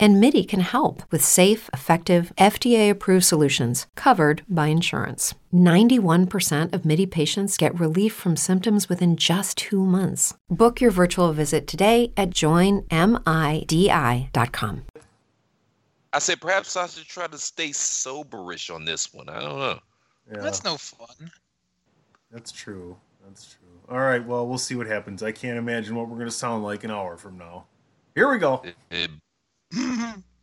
And MIDI can help with safe, effective, FDA approved solutions covered by insurance. 91% of MIDI patients get relief from symptoms within just two months. Book your virtual visit today at joinmidi.com. I said perhaps I should try to stay soberish on this one. I don't know. Yeah, That's no fun. that's true. That's true. All right, well, we'll see what happens. I can't imagine what we're going to sound like an hour from now. Here we go. It-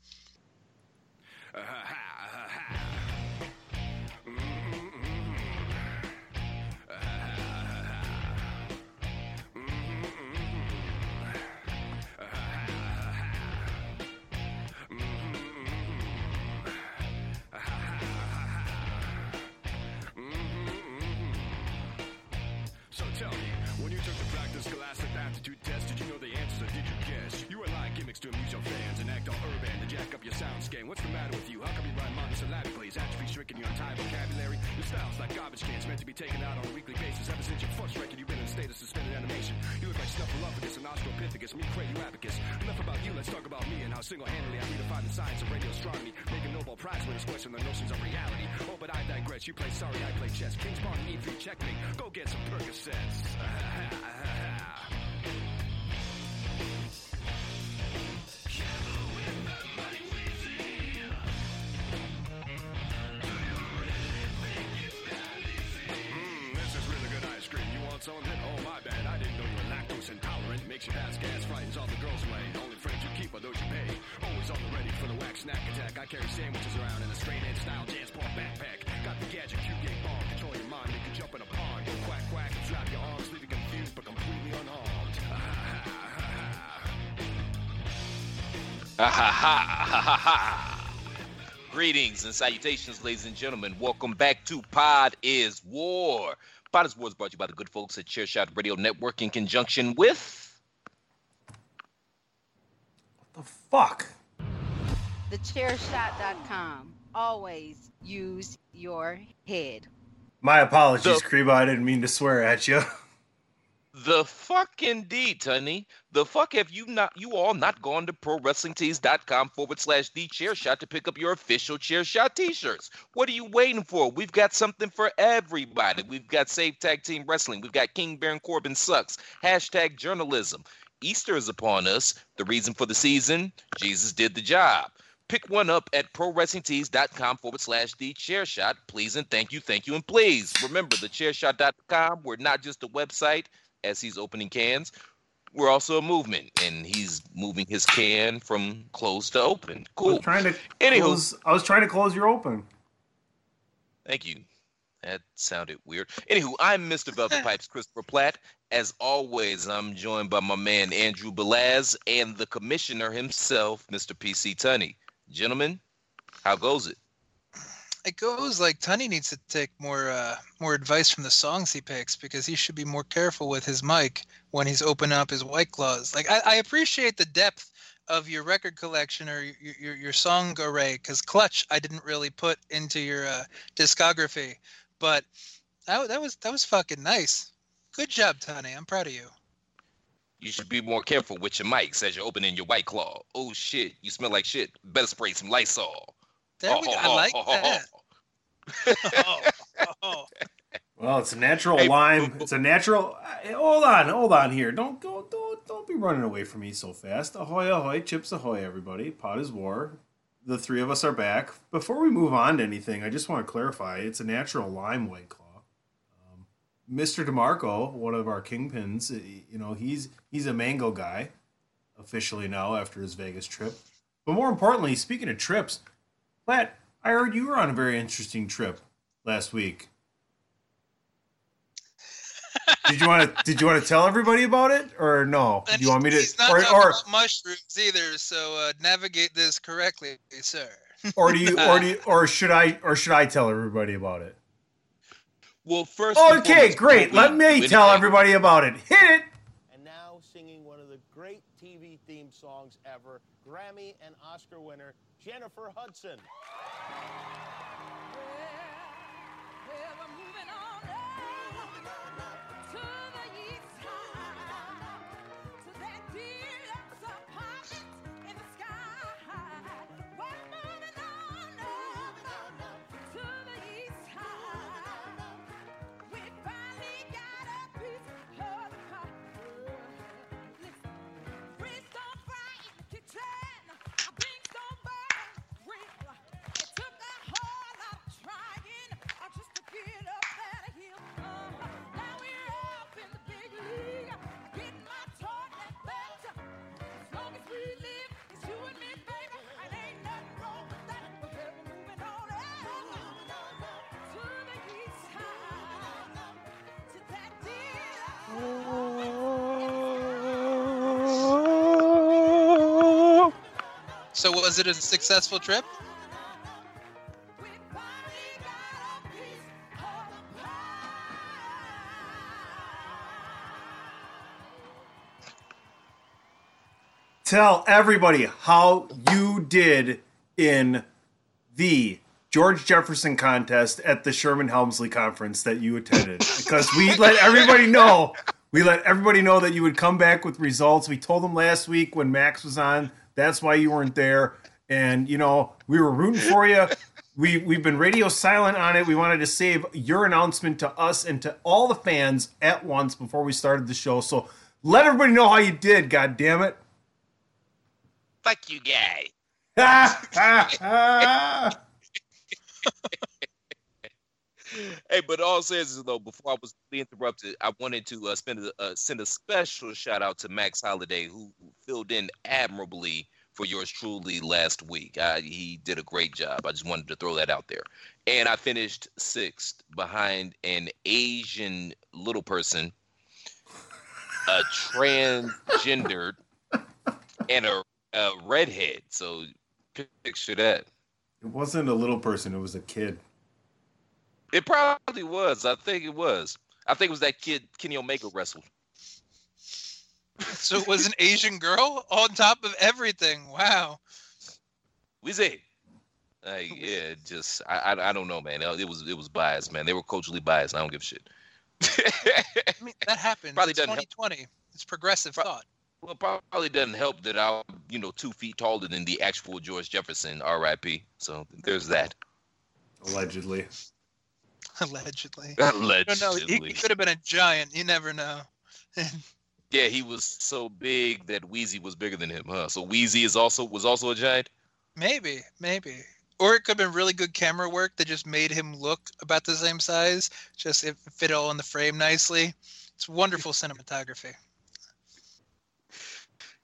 up your sound game. What's the matter with you? How come you rhyme monosyllabically? Is atrophy shrinking your entire vocabulary? Your style's like garbage cans meant to be taken out on a weekly basis. Ever since your first record, you've been in a state of suspended animation. You look like Snuffleupagus and Australopithecus, me Craniorapicus. Enough about you, let's talk about me and how single-handedly I redefine the science of radio astronomy, making Nobel Prize winners question the notions of reality. Oh, but I digress. You play sorry, I play chess. King's Pawn, E3, checkmate. Go get some Percocets. Makes you gas, frightens all the girls away. Only friends you keep are those you pay. Always on the ready for the wax snack attack. I carry sandwiches around in a straight edge style jazz pop backpack. Got the gadget, game bomb. Control your mind, you jump in a pond. Go quack quack and flap your arms, you confused but completely. Greetings and salutations, ladies and gentlemen. Welcome back to Pod is War. Pod is War is brought to you by the good folks at Chairshot Radio Network in conjunction with. The fuck? TheChairShot.com. Always use your head. My apologies, So- Creba. I didn't mean to swear at you. The fuck indeed, Tony. The fuck have you not you all not gone to prowrestlingtees.com forward slash the chair shot to pick up your official chair shot t-shirts? What are you waiting for? We've got something for everybody. We've got Save Tag Team Wrestling. We've got King Baron Corbin sucks. Hashtag journalism. Easter is upon us. The reason for the season, Jesus did the job. Pick one up at prowrestlingtees.com forward slash the chair shot. Please and thank you, thank you, and please remember the chairshot.com. We're not just a website as he's opening cans. We're also a movement, and he's moving his can from closed to open. I Cool. was trying to Anywho. close, I was trying to close your open. Thank you. That sounded weird. Anywho, I'm Mr. Velvet Pipes, Christopher Platt. As always, I'm joined by my man Andrew Belaz and the commissioner himself, Mr. PC Tunney. Gentlemen, how goes it? It goes like Tunney needs to take more uh, more advice from the songs he picks because he should be more careful with his mic when he's opening up his white claws. Like I, I appreciate the depth of your record collection or your your, your song array because Clutch I didn't really put into your uh, discography, but that, that was that was fucking nice. Good job, Tony. I'm proud of you. You should be more careful with your mics as you're opening your white claw. Oh shit, you smell like shit. Better spray some Lysol. There we go. I like that. oh, oh. Well, it's a natural Hey, lime. b- b- It's a natural. uh, Hold on, hold on here. Don't go. Don't don't be running away from me so fast. Ahoy, ahoy, chips ahoy, everybody. Pot is war. The three of us are back. Before we move on to anything, I just want to clarify. It's a natural lime white claw. Mr. Demarco, one of our kingpins, uh, you know, he's he's a mango guy, officially now after his Vegas trip. But more importantly, speaking of trips, Platt, I heard you were on a very interesting trip last week. Did you want to? Did you want to tell everybody about it, or no? Do you want me to? He's not Or, or, about mushrooms either, so uh, navigate this correctly, sir. or do you? Or do you? Or should I? Or should I tell everybody about it? Well, first. Okay, great. before Let me do tell anything- everybody about it. Hit it. and now singing one of the great TV theme songs ever, Grammy and Oscar winner Jennifer Hudson. So was it a successful trip? Tell everybody how you did in the George Jefferson contest at the Sherman Hemsley conference that you attended, because we let everybody know. We let everybody know that you would come back with results. We told them last week when Max was on. That's why you weren't there. And you know we were rooting for you. We we've been radio silent on it. We wanted to save your announcement to us and to all the fans at once before we started the show. So let everybody know how you did. God damn it! Fuck you, guy. Hey, but all says is though, before I was interrupted, I wanted to uh, spend a, uh, send a special shout out to Max Holiday, who filled in admirably for yours truly last week. Uh, he did a great job. I just wanted to throw that out there. And I finished sixth behind an Asian little person, a transgendered, and a, a redhead. So picture that. It wasn't a little person, it was a kid. It probably was. I think it was. I think it was that kid Kenny Omega wrestled. So it was an Asian girl on top of everything. Wow. We say, like, uh, yeah, just I, I I don't know, man. It was it was biased, man. They were culturally biased. I don't give a shit. I mean, that happens. Probably it's doesn't help. 2020. It's progressive thought. well, probably doesn't help that I'm you know two feet taller than the actual George Jefferson, R.I.P. So there's that. Allegedly. Allegedly. Allegedly. No, no, he, he could have been a giant. You never know. Yeah, he was so big that Weezy was bigger than him, huh? So Weezy is also was also a giant. maybe, maybe. Or it could have been really good camera work that just made him look about the same size. Just it fit all in the frame nicely. It's wonderful cinematography.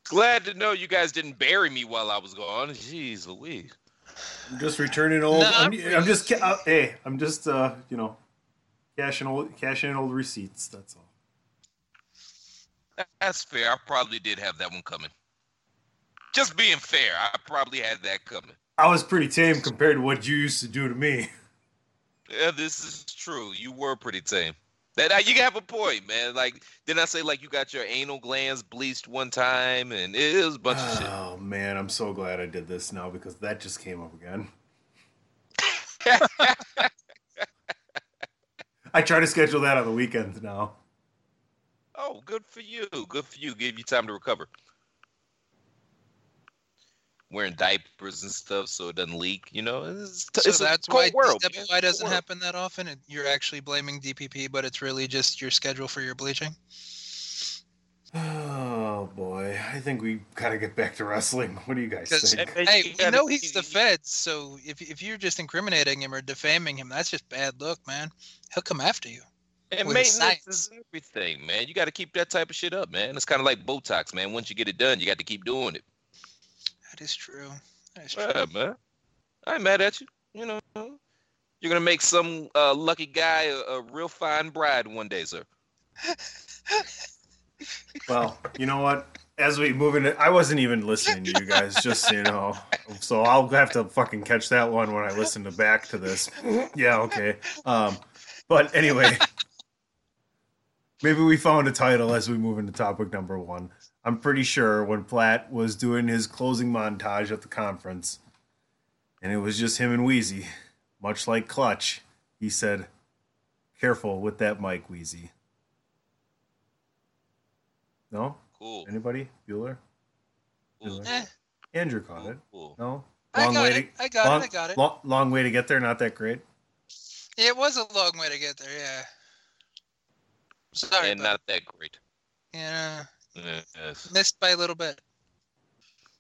Glad to know you guys didn't bury me while I was gone. Jeez Louise. I'm just returning old. Not I'm. I'm just. ca- Uh, hey, I'm just. Uh, you know, cashing old, cashing old receipts. That's all. That's fair. I probably did have that one coming. Just being fair, I probably had that coming. I was pretty tame compared to what you used to do to me. Yeah, this is true. You were pretty tame. That uh, you have a point, man. Like, didn't I say like you got your anal glands bleached one time, and it was a bunch of shit. Oh man, I'm so glad I did this now because that just came up again. I try to schedule that on the weekends now. Oh, good for you. Good for you. Give you time to recover. Wearing diapers and stuff so it doesn't leak. You know, it's, So it's that's a cold why world. man. DWI doesn't world. happen that often, and you're actually blaming DPP, but it's really just your schedule for your bleaching. Oh boy, I think we gotta get back to wrestling. What do you guys think? Hey, Hey, you we know he's the you- feds, so if if you're just incriminating him or defaming him, that's just bad look, man. He'll come after you. And with maintenance is everything, man. You got to keep that type of shit up, man. It's kind of like Botox, man. Once you get it done, you got to keep doing it. That is true. That is true. Yeah, man. I ain't mad at you. You know, you're gonna make some uh, lucky guy a, a real fine bride one day, sir. Well, you know what? As we move into, I wasn't even listening to you guys, just so you know. So I'll have to fucking catch that one when I listen to back to this. Yeah, okay. Um, but anyway, maybe we found a title as we move into topic number one. I'm pretty sure when Platt was doing his closing montage at the conference, and it was just him and Weezy, much like Clutch, he said, "Careful with that mic, Weezy." No, Cool. anybody? Bueller? cool. Bueller? Eh, Andrew caught cool, it. cool. No, I got way it. I got long, it. I got it. Long, long way to get there. Not that great. It was a long way to get there. Yeah. Sorry, and but, not that great. yeah, Yes. missed by a little bit.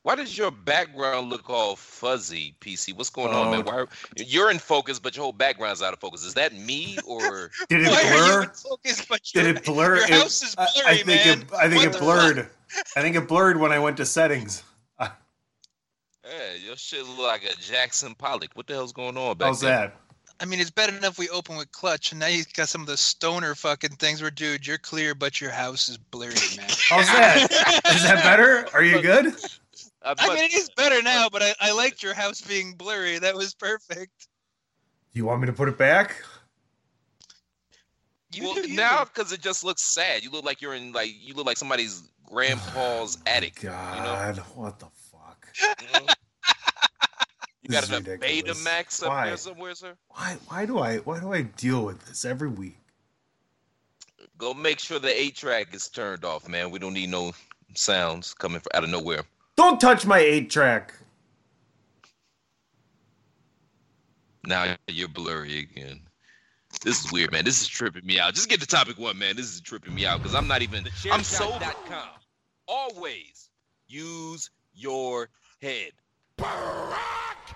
Why does your background look all fuzzy, PC? What's going on, man? Oh. Why you're in focus, but your whole background's out of focus? Is that me or? Did it Why are you blur? in focus, but Did it blur? Your It- house is I- blurry, I, think man. it. I think What it blurred. I think it blurred when I went to settings. Hey, your shit look like a Jackson Pollock. What the hell's going on back How's there? that? I mean, it's bad enough we open with clutch, and now you got some of the stoner fucking things where, dude, you're clear, but your house is blurry, man. How's that? Is that better? Are you good? Uh, I mean, it is better now, but I, I liked your house being blurry. That was perfect. Do you want me to put it back? You well, do you. now because it just looks sad. You look like you're in like you look like somebody's grandpa's attic. God, what the fuck? You, know? You This got a. Betamax up Why? there somewhere, sir? Why? Why do I? Why do I deal with this every week? Go make sure the eight track is turned off, man. We don't need no sounds coming out of nowhere. Don't touch my eight track. Now you're blurry again. This is weird, man. This is tripping me out. Just get to topic one, man. This is tripping me out because I'm not even. I'm so. Always use your head. Barack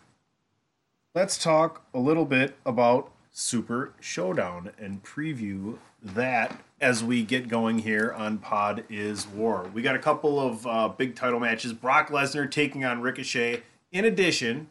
let's talk a little bit about Super Showdown and preview that as we get going here on Pod is War. We got a couple of uh, big title matches. Brock Lesnar taking on Ricochet. In addition,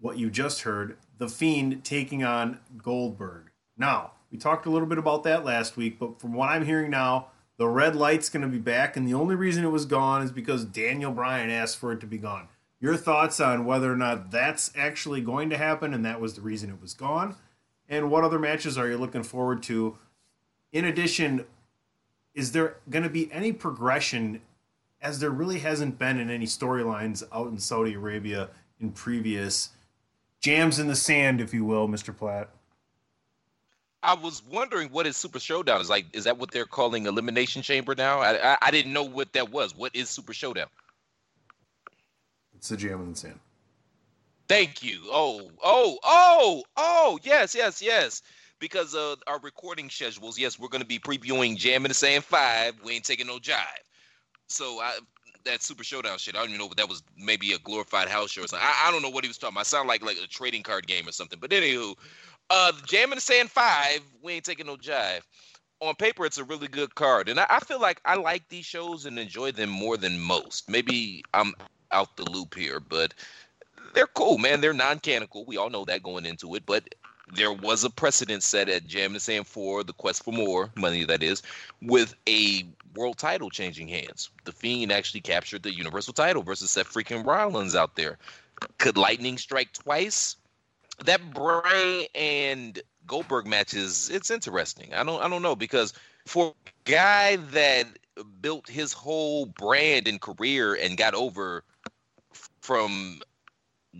what you just heard, The Fiend taking on Goldberg. Now, we talked a little bit about that last week, but from what I'm hearing now, the red light's going to be back, and the only reason it was gone is because Daniel Bryan asked for it to be gone. Your thoughts on whether or not that's actually going to happen, and that was the reason it was gone, and what other matches are you looking forward to? In addition, is there going to be any progression, as there really hasn't been in any storylines out in Saudi Arabia in previous jams in the sand, if you will, Mr. Platt? I was wondering what is Super Showdown is like. Is that what they're calling Elimination Chamber now? I, I I didn't know what that was. What is Super Showdown? It's the jam in the sand. Thank you. Oh, oh, oh, oh, yes, yes, yes. Because of our recording schedules, yes, we're going to be previewing Jam in the Sand 5. We ain't taking no jive. So I, that Super Showdown shit, I don't even know if that was maybe a glorified house show or something. I, I don't know what he was talking about. I sound like like a trading card game or something. But anywho, uh, Jam in the Sand 5, we ain't taking no jive. On paper, it's a really good card. And I, I feel like I like these shows and enjoy them more than most. Maybe I'm out the loop here, but they're cool, man. They're non-canonical. We all know that going into it, but there was a precedent set at Jam the Sand 4, the quest for more money, that is, with a world title changing hands. The Fiend actually captured the Universal title versus Seth freaking Rollins out there. Could Lightning strike twice? That Bray and Goldberg matches, it's interesting. I don't I don't know because for a guy that built his whole brand and career and got over from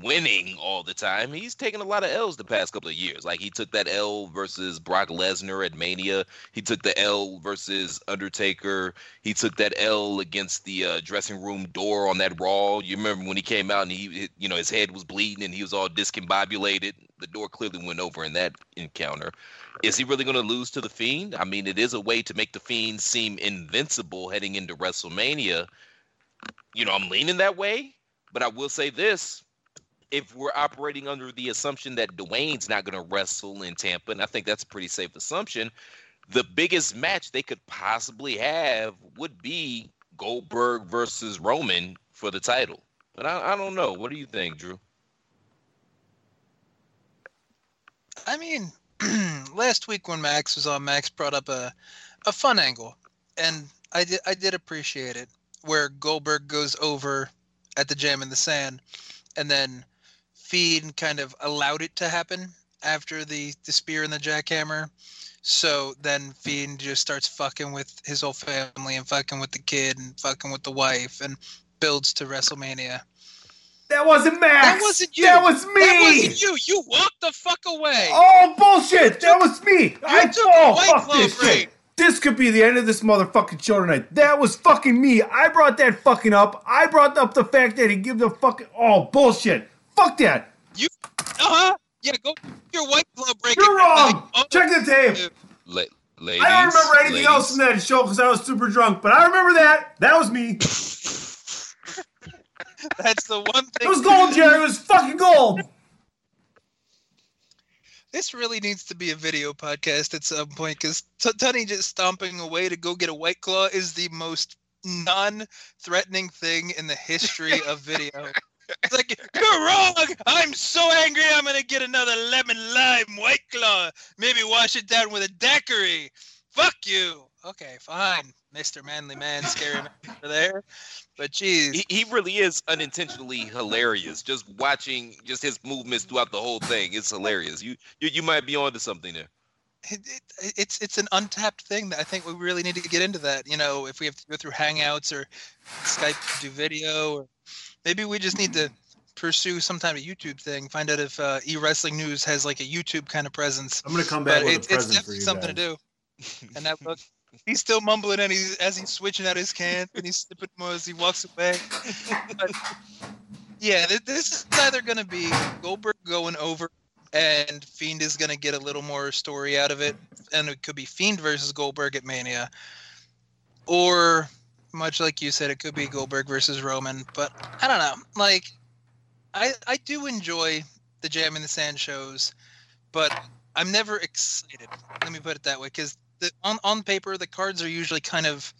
winning all the time. He's taken a lot of L's the past couple of years. Like he took that L versus Brock Lesnar at Mania. He took the L versus Undertaker. He took that L against the uh, dressing room door on that Raw. You remember when he came out and he, you know, his head was bleeding and he was all discombobulated. The door clearly went over in that encounter. Is he really going to lose to the Fiend? I mean, it is a way to make the Fiend seem invincible heading into WrestleMania. You know, I'm leaning that way, but I will say this if we're operating under the assumption that Dwayne's not going to wrestle in Tampa, and I think that's a pretty safe assumption, the biggest match they could possibly have would be Goldberg versus Roman for the title. But I, I don't know. What do you think, Drew? I mean, last week when Max was on, Max brought up a, a fun angle, and I did I did appreciate it, where Goldberg goes over at the Jam in the Sand, and then Fiend kind of allowed it to happen after the the spear and the jackhammer. So then Fiend just starts fucking with his whole family and fucking with the kid and fucking with the wife and builds to WrestleMania. That wasn't Max. That wasn't you. That was me. That wasn't you. You walked the fuck away. Oh bullshit! That was me. I took oh fuck this break. shit. This could be the end of this motherfucking show tonight. That was fucking me. I brought that fucking up. I brought up the fact that he give the fucking oh bullshit. Fuck that. You uh huh. Yeah, go your white glove break. You're it. wrong. Like, oh, Check the tape. La- ladies, I don't remember anything ladies. else from that show because I was super drunk. But I remember that. That was me. That's the one thing. It was gold, Jerry. It was fucking gold. This really needs to be a video podcast at some point because T- Tunny just stomping away to go get a white claw is the most non-threatening thing in the history of video. It's like you're wrong. I'm so angry. I'm gonna get another lemon lime white claw. Maybe wash it down with a daiquiri. Fuck you. Okay, fine, Mister Manly Man, scary man over there. But geez, He, he really is unintentionally hilarious. Just watching just his movements throughout the whole thing, it's hilarious. You you, you might be onto something there. it, it, it's it's an untapped thing that I think we really need to get into that. You know, if we have to go through Hangouts or Skype to do video, or maybe we just need to pursue some type of YouTube thing. Find out if uh, E Wrestling News has like a YouTube kind of presence. I'm gonna come back But with it's, a it's present for definitely you something guys. to do. And that look, he's still mumbling and he's as he's switching out his cans and he's sipping more as he walks away. But yeah, this is either going to be Goldberg going over and Fiend is going to get a little more story out of it, and it could be Fiend versus Goldberg at Mania, or much like you said, it could be Goldberg versus Roman. But I don't know. Like I I do enjoy the Jam in the Sand shows, but I'm never excited. Let me put it that way, because on on paper the cards are usually kind of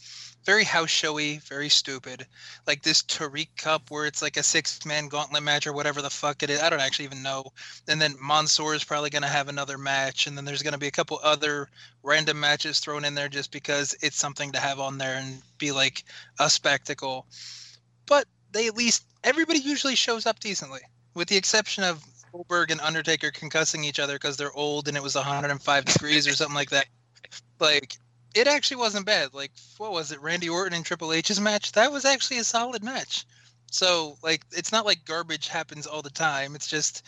very house showy, very stupid. Like this Tuwaiq Cup where it's like a six man gauntlet match or whatever the fuck it is. I don't actually even know. And then Mansoor is probably going to have another match. And then there's going to be a couple other random matches thrown in there just because it's something to have on there and be like a spectacle. But they at least, everybody usually shows up decently, with the exception of Goldberg and Undertaker concussing each other because they're old and it was 105 degrees or something like that. Like, it actually wasn't bad. Like, what was it? Randy Orton and Triple H's match? That was actually a solid match. So, like, it's not like garbage happens all the time. It's just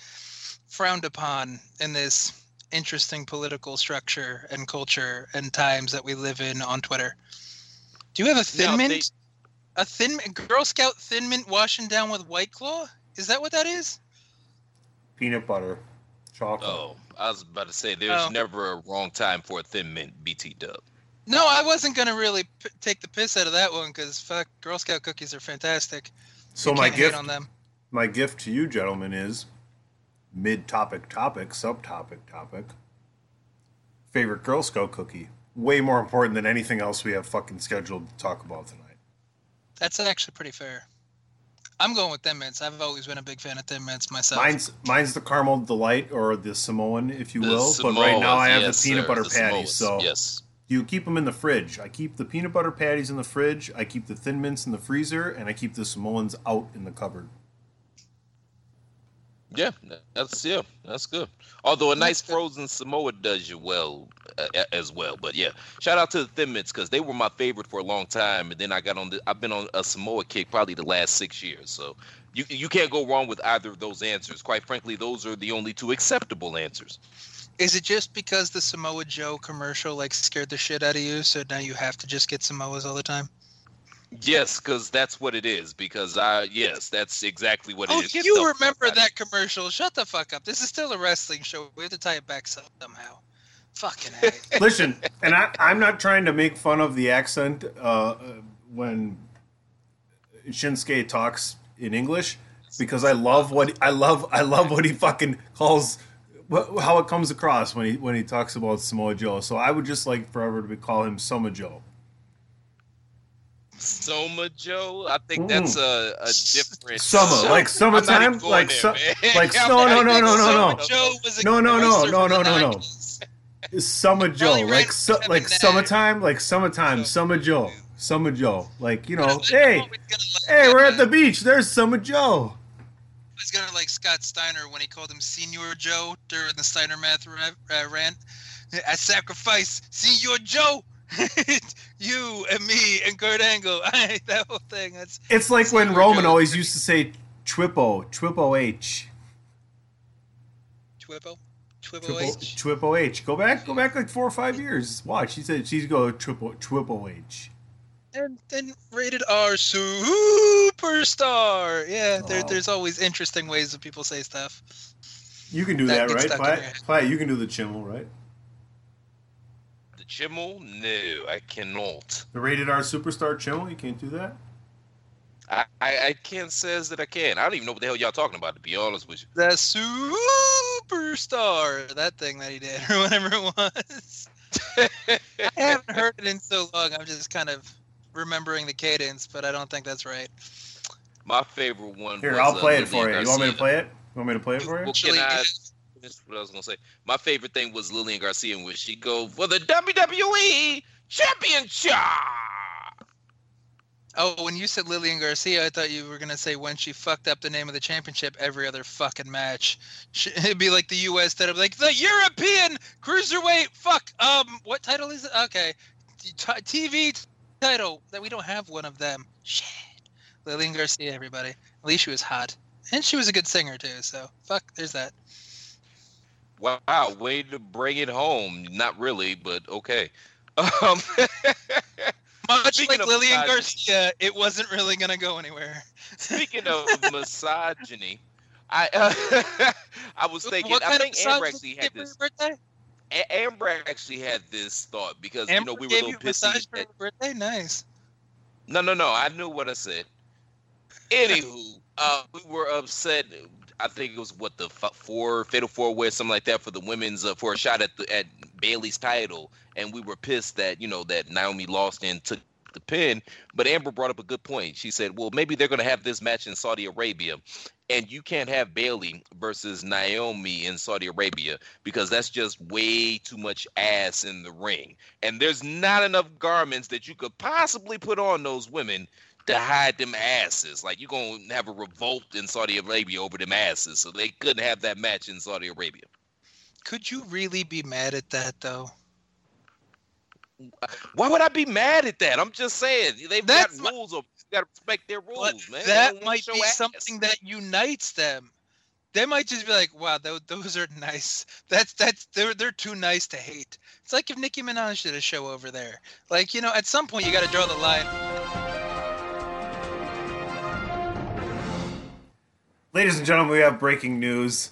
frowned upon in this interesting political structure and culture and times that we live in on Twitter. Do you have a thin mint? They... A thin Girl Scout thin mint washing down with White Claw? Is that what that is? Peanut butter, chocolate. Oh, I was about to say there's oh. never a wrong time for a thin mint BT dub. No, I wasn't gonna really p- take the piss out of that one because fuck, Girl Scout cookies are fantastic. So you my gift on them. My gift to you, gentlemen, is mid-topic topic, subtopic topic. Favorite Girl Scout cookie. Way more important than anything else we have fucking scheduled to talk about tonight. That's actually pretty fair. I'm going with Thin Mints. I've always been a big fan of Thin Mints myself. Mine's mine's the caramel delight or the Samoan, if you will. but right now I have yes, the peanut sir. butter the patties. So yes, you keep them in the fridge. I keep the peanut butter patties in the fridge. I keep the Thin Mints in the freezer, and I keep the Samoans out in the cupboard. Yeah, that's yeah, that's good. Although a nice frozen Samoa does you well uh, as well. But yeah, shout out to the Thin Mints because they were my favorite for a long time, and then I got on. The, I've been on a Samoa kick probably the last six years. So you you can't go wrong with either of those answers. Quite frankly, those are the only two acceptable answers. Is it just because the Samoa Joe commercial like scared the shit out of you, so now you have to just get Samoas all the time? Yes, because that's what it is. Because I, yes, that's exactly what oh, it is. Oh, you remember that commercial? Shut the fuck up. This is still a wrestling show. We have to tie it back somehow. Fucking Listen, and I, I'm not trying to make fun of the accent uh, when Shinsuke talks in English because I love what I love. I love what he fucking calls how it comes across when he when he talks about Samoa Joe. So I would just like forever to call him Soma Joe. Soma Joe. I think hmm. that's a, a different summer, show. like summertime, like there, like no, no, no, no, no, no, no, no, no, no, no, no, no. Summer Joe, like su- like summertime, like summertime, Joe. Summer Joe, Summer Joe, like you know, hey, hey, we're at the beach. There's Summer Joe. It's gonna like Scott Steiner when he called him Senior Joe during the Steiner math uh, rant. I sacrifice Senior Joe. you and me and Kurt Angle. I hate that whole thing. That's it's like when Roman always used to say Twippo, Twippo H. Twippo? Twippo H. Twippo H. Go back, go back like four or five years. Watch. She said she's go Twippo Twippo H. And then rated R superstar. Yeah, there, oh. there's always interesting ways that people say stuff. You can do that, that right? Platt, Platt, you can do the chimmel, right? Chimmel? No, I cannot. The rated R superstar Chimmel? You can't do that? I, I, I can't says that I can. I don't even know what the hell y'all talking about, to be honest with you. The superstar, that thing that he did, or whatever it was. I haven't heard it in so long. I'm just kind of remembering the cadence, but I don't think that's right. My favorite one. Here, was, I'll play uh, it for you. You want me to play it? You want me to play it for you? Well, can I, that's what I was gonna say. My favorite thing was Lillian Garcia, which she go for the WWE Championship. Oh, when you said Lillian Garcia, I thought you were gonna say when she fucked up the name of the championship every other fucking match. It'd be like the U.S. that like the European Cruiserweight. Fuck. Um, what title is it? Okay, TV title that we don't have one of them. Shit. Lillian Garcia, everybody. At least she was hot, and she was a good singer too. So fuck. There's that. Wow, way to bring it home. Not really, but okay. Um, Much like Lillian Garcia, it wasn't really going to go anywhere. speaking of misogyny, I uh, I was thinking. I think Amber actually had this. Birthday? Amber actually had this thought because Amber you know we were a little pissy. At, birthday, nice. No, no, no. I knew what I said. Anywho, uh, we were upset. I think it was what the four fatal four way, something like that, for the women's uh, for a shot at the at Bayley's title, and we were pissed that you know that Naomi lost and took the pin. But Amber brought up a good point. She said, "Well, maybe they're going to have this match in Saudi Arabia, and you can't have Bailey versus Naomi in Saudi Arabia because that's just way too much ass in the ring, and there's not enough garments that you could possibly put on those women." To hide them asses, like you're gonna have a revolt in Saudi Arabia over them asses, so they couldn't have that match in Saudi Arabia. Could you really be mad at that though? Why would I be mad at that? I'm just saying they've That's got my- rules. Of, you got to respect their rules, man. That might be ass. something that unites them. They might just be like, "Wow, those, those are nice. That's that's they're they're too nice to hate." It's like if Nicki Minaj did a show over there. Like you know, at some point you got to draw the line. Ladies and gentlemen, we have breaking news.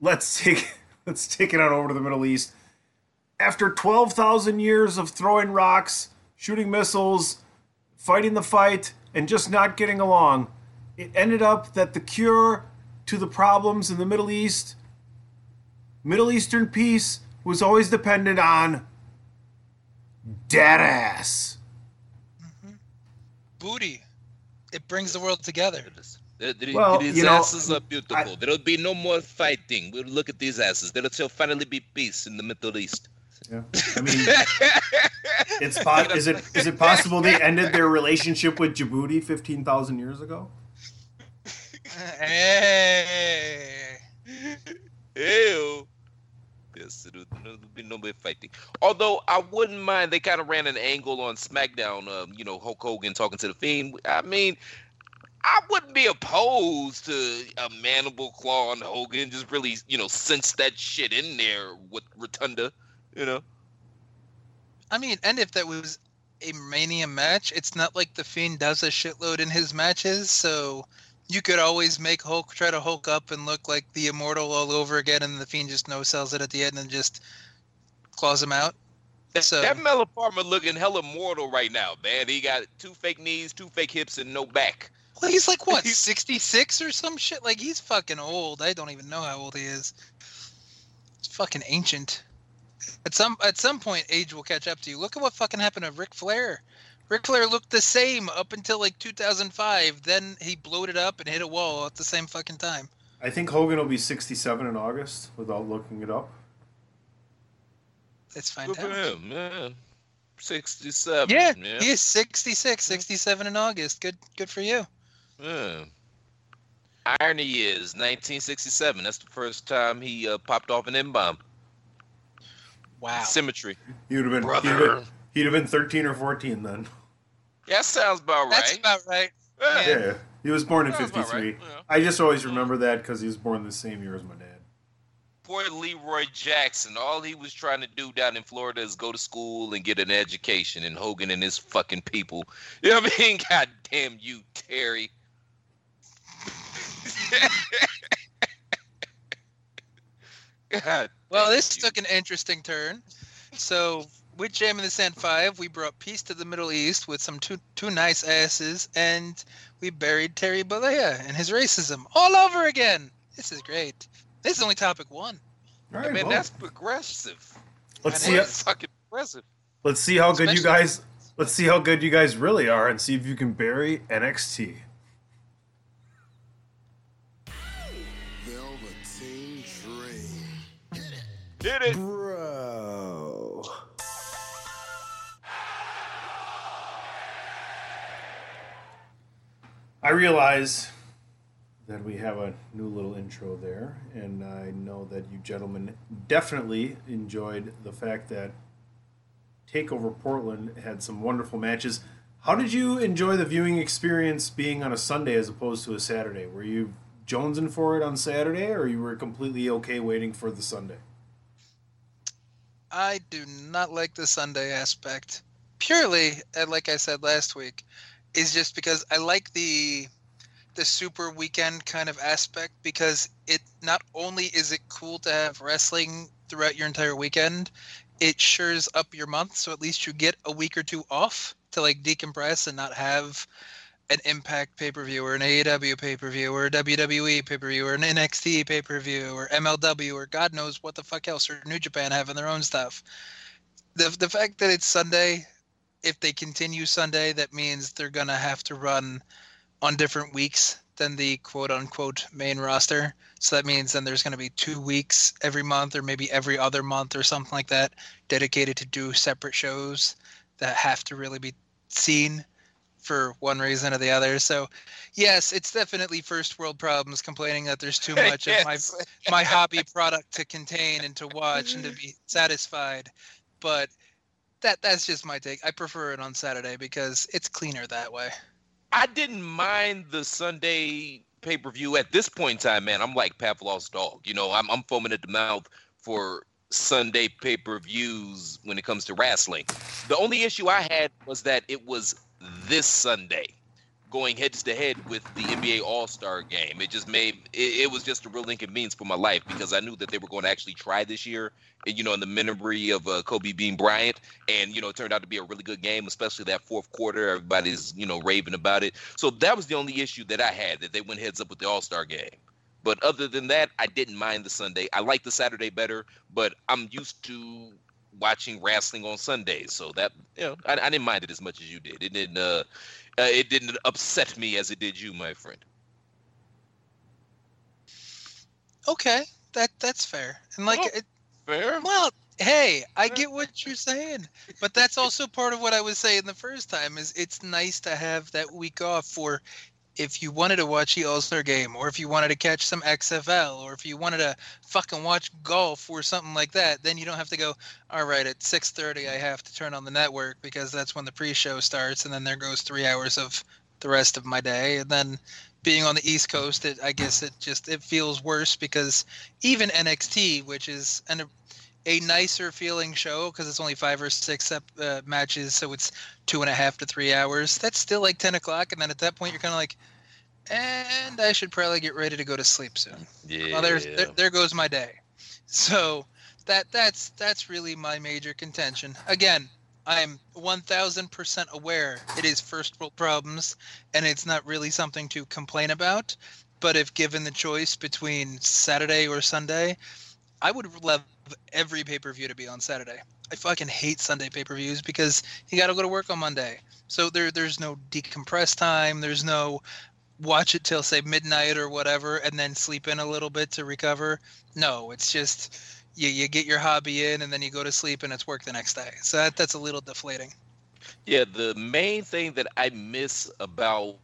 Let's take let's take it on over to the Middle East. After 12,000 years of throwing rocks, shooting missiles, fighting the fight, and just not getting along, it ended up that the cure to the problems in the Middle East, Middle Eastern peace, was always dependent on dead ass. Mm-hmm. Booty. It brings the world together. The- the- Well, these you know, asses are beautiful. I- There'll be no more fighting. We'll look at these asses. There shall finally be peace in the Middle East. Yeah. I mean, it's po- is it is it possible they ended their relationship with Djibouti 15,000 years ago? Hey. Ew. Yes, there'll be no more fighting. Although I wouldn't mind, they kind of ran an angle on SmackDown. Um, you know, Hulk Hogan talking to the Fiend. I mean, I wouldn't be opposed to a mandible claw on Hogan. Just really, you know, sense that shit in there with Rotunda. You know. I mean, and if that was a Mania match, it's not like the Fiend does a shitload in his matches, so you could always make Hulk try to Hulk up and look like the Immortal all over again, and the Fiend just no sells it at the end and just claws him out. That, So- that Mel Farmer looking hella mortal right now, man. He got two fake knees, two fake hips, and no back. Well, he's like what, sixty six or some shit? Like he's fucking old. I don't even know how old he is. It's fucking ancient. At some at some point, age will catch up to you. Look at what fucking happened to Ric Flair. Ric Flair looked the same up until like 2005. Then he bloated up and hit a wall at the same fucking time. I think Hogan will be 67 in August without looking it up. Let's find Good for out. him, man. Sixty-seven. Yeah, yeah. he is 66, 67 in August. Good, good for you. Yeah. Irony is 1967. That's the first time he uh, popped off an M bomb. Wow. Symmetry. He would have been, he'd have been he'd have been 13 or 14 then. That sounds about right. That's about right. Yeah. Yeah, he was born in Sounds 53. right, yeah. I just always remember that because he was born the same year as my dad. Poor Leroy Jackson. All he was trying to do down in Florida is go to school and get an education. And Hogan and his fucking people. You know what I mean? God damn you, Terry. God. Well, this you. took an interesting turn. So, with Jam in the Sand 5, we brought peace to the Middle East with some two, two nice asses, and we buried Terry Bollea and his racism all over again. This is great. This is only topic one. All I right, mean, well, that's progressive. let's I see. know. That's fucking progressive. Let's see how good you guys. Let's see how good you guys really are, and see if you can bury NXT. Hit it. Bro. I realize that we have a new little intro there, and I know that you gentlemen definitely enjoyed the fact that Takeover Portland had some wonderful matches. How did you enjoy the viewing experience being on a Sunday as opposed to a Saturday? Were you jonesing for it on Saturday, or you were completely okay waiting for the Sunday? I do not like the Sunday aspect. Purely, uh, like I said last week, is just because I like the the super weekend kind of aspect because it not only is it cool to have wrestling throughout your entire weekend, it shures up your month so at least you get a week or two off to like decompress and not have an Impact pay per view or an AEW pay per view or a WWE pay per view or an NXT pay per view or MLW or God knows what the fuck else or New Japan having their own stuff. The the fact that it's Sunday, if they continue Sunday, that means they're gonna have to run on different weeks than the quote unquote main roster. So that means then there's going to be two weeks every month or maybe every other month or something like that dedicated to do separate shows that have to really be seen for one reason or the other. So, yes, it's definitely first world problems complaining that there's too much of my my hobby product to contain and to watch and to mm-hmm. be satisfied. But that that's just my take. I prefer it on Saturday because it's cleaner that way. I didn't mind the Sunday pay per view at this point in time, man. I'm like Pavlov's dog. You know, I'm I'm foaming at the mouth for Sunday pay per views when it comes to wrestling. The only issue I had was that it was this Sunday, going head to head with the NBA All Star game. It just made it, it was just a real inconvenience for my life because I knew that they were going to actually try this year. And, you know, in the memory of uh, Kobe Bean Bryant, and you know, it turned out to be a really good game, especially that fourth quarter. Everybody's you know raving about it. So that was the only issue that I had that they went heads up with the All Star game. But other than that, I didn't mind the Sunday. I like the Saturday better, but I'm used to watching wrestling on Sundays, so that you know, I, I didn't mind it as much as you did. It didn't, uh, uh, it didn't upset me as it did you, my friend. Okay, that that's fair. And like, Oh. it, Fair. well, hey, I get what you're saying, but that's also part of what I was saying the first time. Is it's nice to have that week off for if you wanted to watch the All Star game, or if you wanted to catch some XFL, or if you wanted to fucking watch golf or something like that. Then you don't have to go. All right, at 6:30, I have to turn on the network because that's when the pre-show starts, and then there goes three hours of the rest of my day, and then being on the East Coast, it, I guess it just it feels worse because even NXT, which is an a nicer feeling show because it's only five or six uh, matches, so it's two and a half to three hours. That's still like ten o'clock, and then at that point you're kind of like, and I should probably get ready to go to sleep soon. Yeah. Well, there's there, there goes my day. So that that's that's really my major contention. Again, I'm 1000% aware it is first world problems and it's not really something to complain about. But if given the choice between Saturday or Sunday, I would love every pay per view to be on Saturday. I fucking hate Sunday pay per views because you got to go to work on Monday. So there there's no decompress time. There's no watch it till say midnight or whatever and then sleep in a little bit to recover. No, it's just you, you get your hobby in and then you go to sleep and it's work the next day. So that, that's a little deflating. Yeah, the main thing that I miss about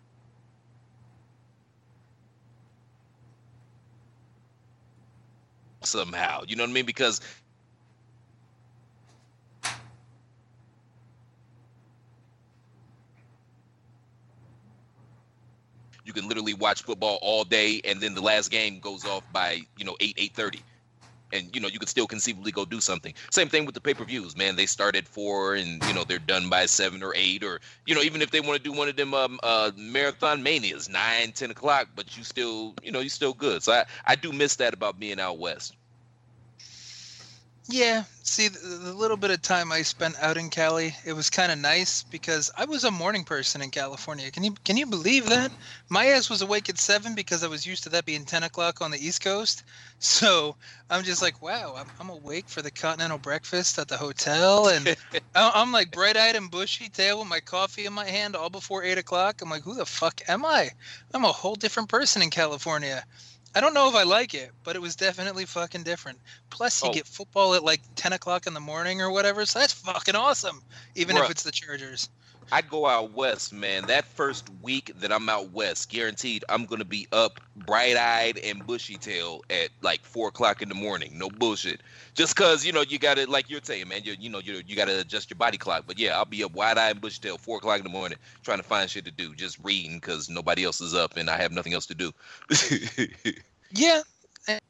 somehow, you know what I mean? Because you can literally watch football all day and then the last game goes off by, you know, 8 8:30 and you know you could still conceivably go do something. Same thing with the pay-per-views, man. They start at four, and you know they're done by seven or eight, or you know even if they want to do one of them um, uh, marathon manias, nine, ten o'clock, but you still you know you still good. So I I do miss that about being out west. Yeah, see, the, the little bit of time I spent out in Cali, it was kind of nice because I was a morning person in California. Can you can you believe that? My ass was awake at seven because I was used to that being ten o'clock on the East Coast. So I'm just like, wow, I'm, I'm awake for the continental breakfast at the hotel, and I'm like bright-eyed and bushy-tailed with my coffee in my hand all before eight o'clock. I'm like, who the fuck am I? I'm a whole different person in California. I don't know if I like it, but it was definitely fucking different. Plus, you Oh. get football at like 10 o'clock in the morning or whatever, so that's fucking awesome, even Bruh. if it's the Chargers. I go out west, man. That first week that I'm out west, guaranteed I'm gonna be up bright eyed and bushy tail at like four o'clock in the morning. No bullshit. Just cause you know you gotta like you're saying, man. You you know you you gotta adjust your body clock. But yeah, I'll be up wide eyed and bushy tail four o'clock in the morning trying to find shit to do, just reading because nobody else is up and I have nothing else to do. Yeah,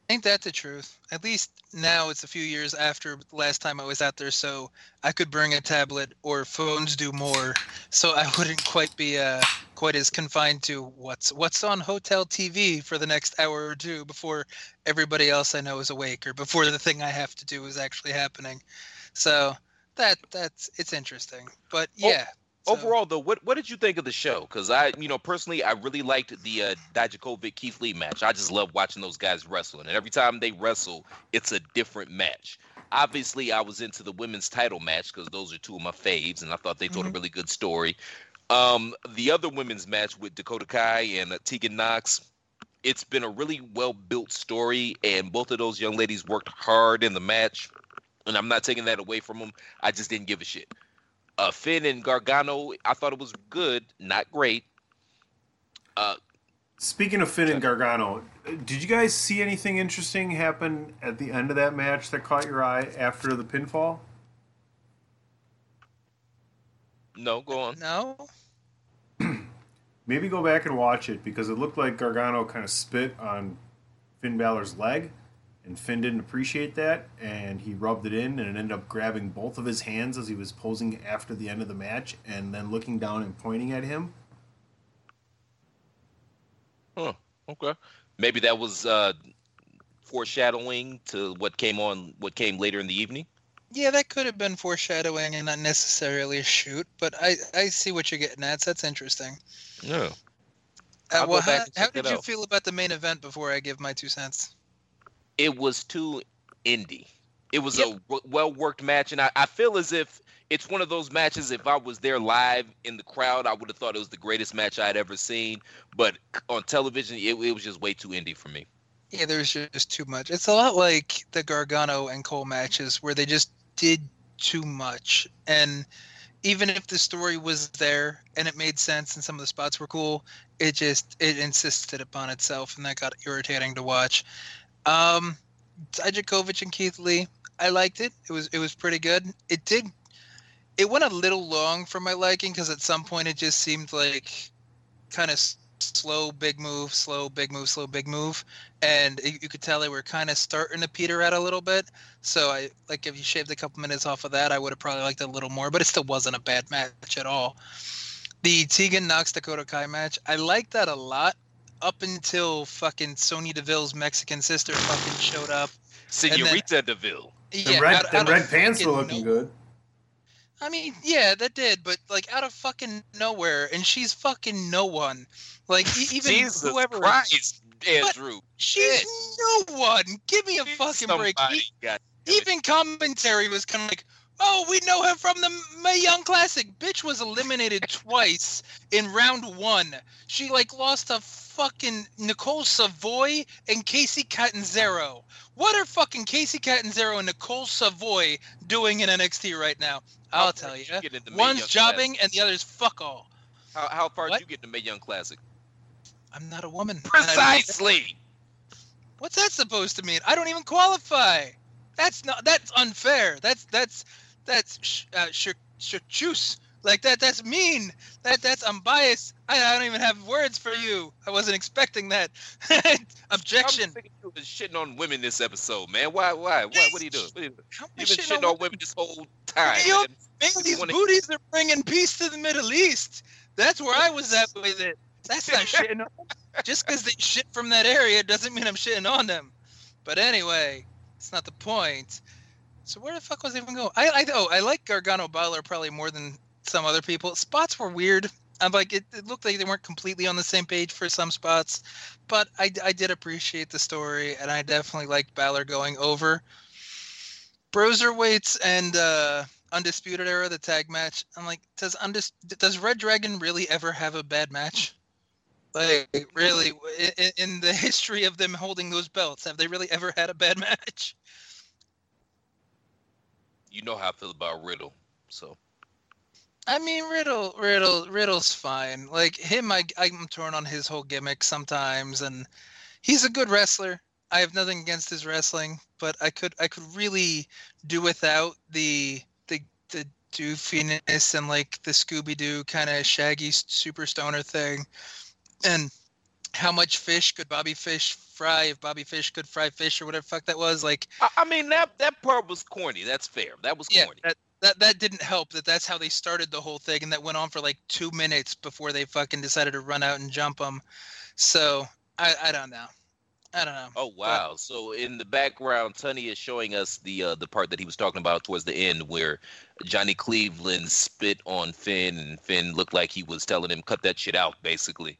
ain't that the truth? At least now it's a few years after the last time I was out there, so I could bring a tablet or phones do more, so I wouldn't quite be uh, quite as confined to what's what's on hotel TV for the next hour or two before everybody else I know is awake or before the thing I have to do is actually happening. So that that's it's interesting, but Oh. So- Overall, though, what what did you think of the show? Because I, you know, personally, I really liked the uh, Dijakovic Keith Lee match. I just love watching those guys wrestling, and every time they wrestle, it's a different match. Obviously, I was into the women's title match because those are two of my faves, and I thought they told a really good story. Um, the other women's match with Dakota Kai and uh, Tegan Nox, it's been a really well built story, and both of those young ladies worked hard in the match. And I'm not taking that away from them. I just didn't give a shit. Uh, Finn and Gargano, I thought it was good, not great. Uh, Speaking of Finn and Gargano, did you guys see anything interesting happen at the end of that match that caught your eye after the pinfall? no, go on. no. Maybe go back and watch it because it looked like Gargano kind of spit on Finn Balor's leg, and Finn didn't appreciate that, and he rubbed it in, and it ended up grabbing both of his hands as he was posing after the end of the match, and then looking down and pointing at him. Huh, okay. Maybe that was uh, foreshadowing to what came on, what came later in the evening. Yeah, that could have been foreshadowing and not necessarily a shoot, but I, I see what you're getting at. So that's interesting. Yeah. Uh, well, how, how did you out. feel about the main event before I give my two cents? It was too indie. It was Yep. a w- well worked match, and I, I feel as if it's one of those matches. If I was there live in the crowd, I would have thought it was the greatest match I'd ever seen. But on television, it, it was just way too indie for me. Yeah, there's just too much. It's a lot like the Gargano and Cole matches where they just did too much. And even if the story was there and it made sense and some of the spots were cool, it just it insisted upon itself and that got irritating to watch. Um Dijakovic and Keith Lee, I liked it. It was it was pretty good. It did it went a little long for my liking because at some point it just seemed like kind of slow big move slow big move slow big move and it, you could tell they were kind of starting to peter out a little bit so i like if you shaved a couple minutes off of that i would have probably liked it a little more but it still wasn't a bad match at all the tegan nox dakota kai match i liked that a lot up until fucking Sonya Deville's Mexican sister fucking showed up. Senorita Deville. The Yeah, red, out- the out red pants were looking no- good. I mean, yeah, that did, but like out of fucking nowhere, and she's fucking no one. Like even Jesus whoever Christ, Andrew. she's no one. Give me a fucking break. Somebody, E- God even commentary was kind of like, "Oh, we know her from the Mae Young Classic." Bitch was eliminated twice in round one. She like lost to fucking Nicole Savoy and Kacy Catanzaro. What are fucking Kacy Catanzaro and Nicole Savoy doing in NXT right now? I'll tell you. you get in the Mae One's jobbing and the other's fuck all. How, how far What? did you get in the Mae Young Classic? I'm not a woman. Precisely. What's that supposed to mean? I don't even qualify. That's not. That's unfair. That's that's that's sh- uh, sh- sh- choose. Like that. That's mean. That that's I'm biased. I, I don't even have words for you. I wasn't expecting that. Objection. I'm sick shitting on women this episode, man. Why? Why? Why? What are you doing? What are you doing? You've been shitting on women this whole time. Yo, man. Man, these wanna- booties are bringing peace to the Middle East. That's where I was at with it. That's not shitting on. Just because they shit from that area doesn't mean I'm shitting on them. But anyway, it's not the point. So where the fuck was I even going? I, I oh I like Gargano Balor probably more than some other people. Spots were weird. I'm like it, it looked like they weren't completely on the same page for some spots, but I, I did appreciate the story and I definitely liked Balor going over. Broserweights and uh, Undisputed Era, the tag match. I'm like, does Undis- does Red Dragon really ever have a bad match? Like, really, in, in the history of them holding those belts, have they really ever had a bad match? You know how I feel about Riddle, so I mean, Riddle, Riddle, Riddle's fine. Like him, I, I'm torn on his whole gimmick sometimes, and he's a good wrestler. I have nothing against his wrestling, but I could, I could really do without the the the doofiness and like the Scooby Doo kind of Shaggy super stoner thing, and how much fish could Bobby Fish fry if Bobby Fish could fry fish or whatever the fuck that was like. I, I mean that that part was corny. That's fair. That was Yeah, corny. that, that that didn't help. That that's how they started the whole thing, and that went on for like two minutes before they fucking decided to run out and jump him. So I I don't know. I don't know. Oh wow! So in the background, Tunney is showing us the uh, the part that he was talking about towards the end, where Johnny Cleveland spit on Finn, and Finn looked like he was telling him cut that shit out, basically.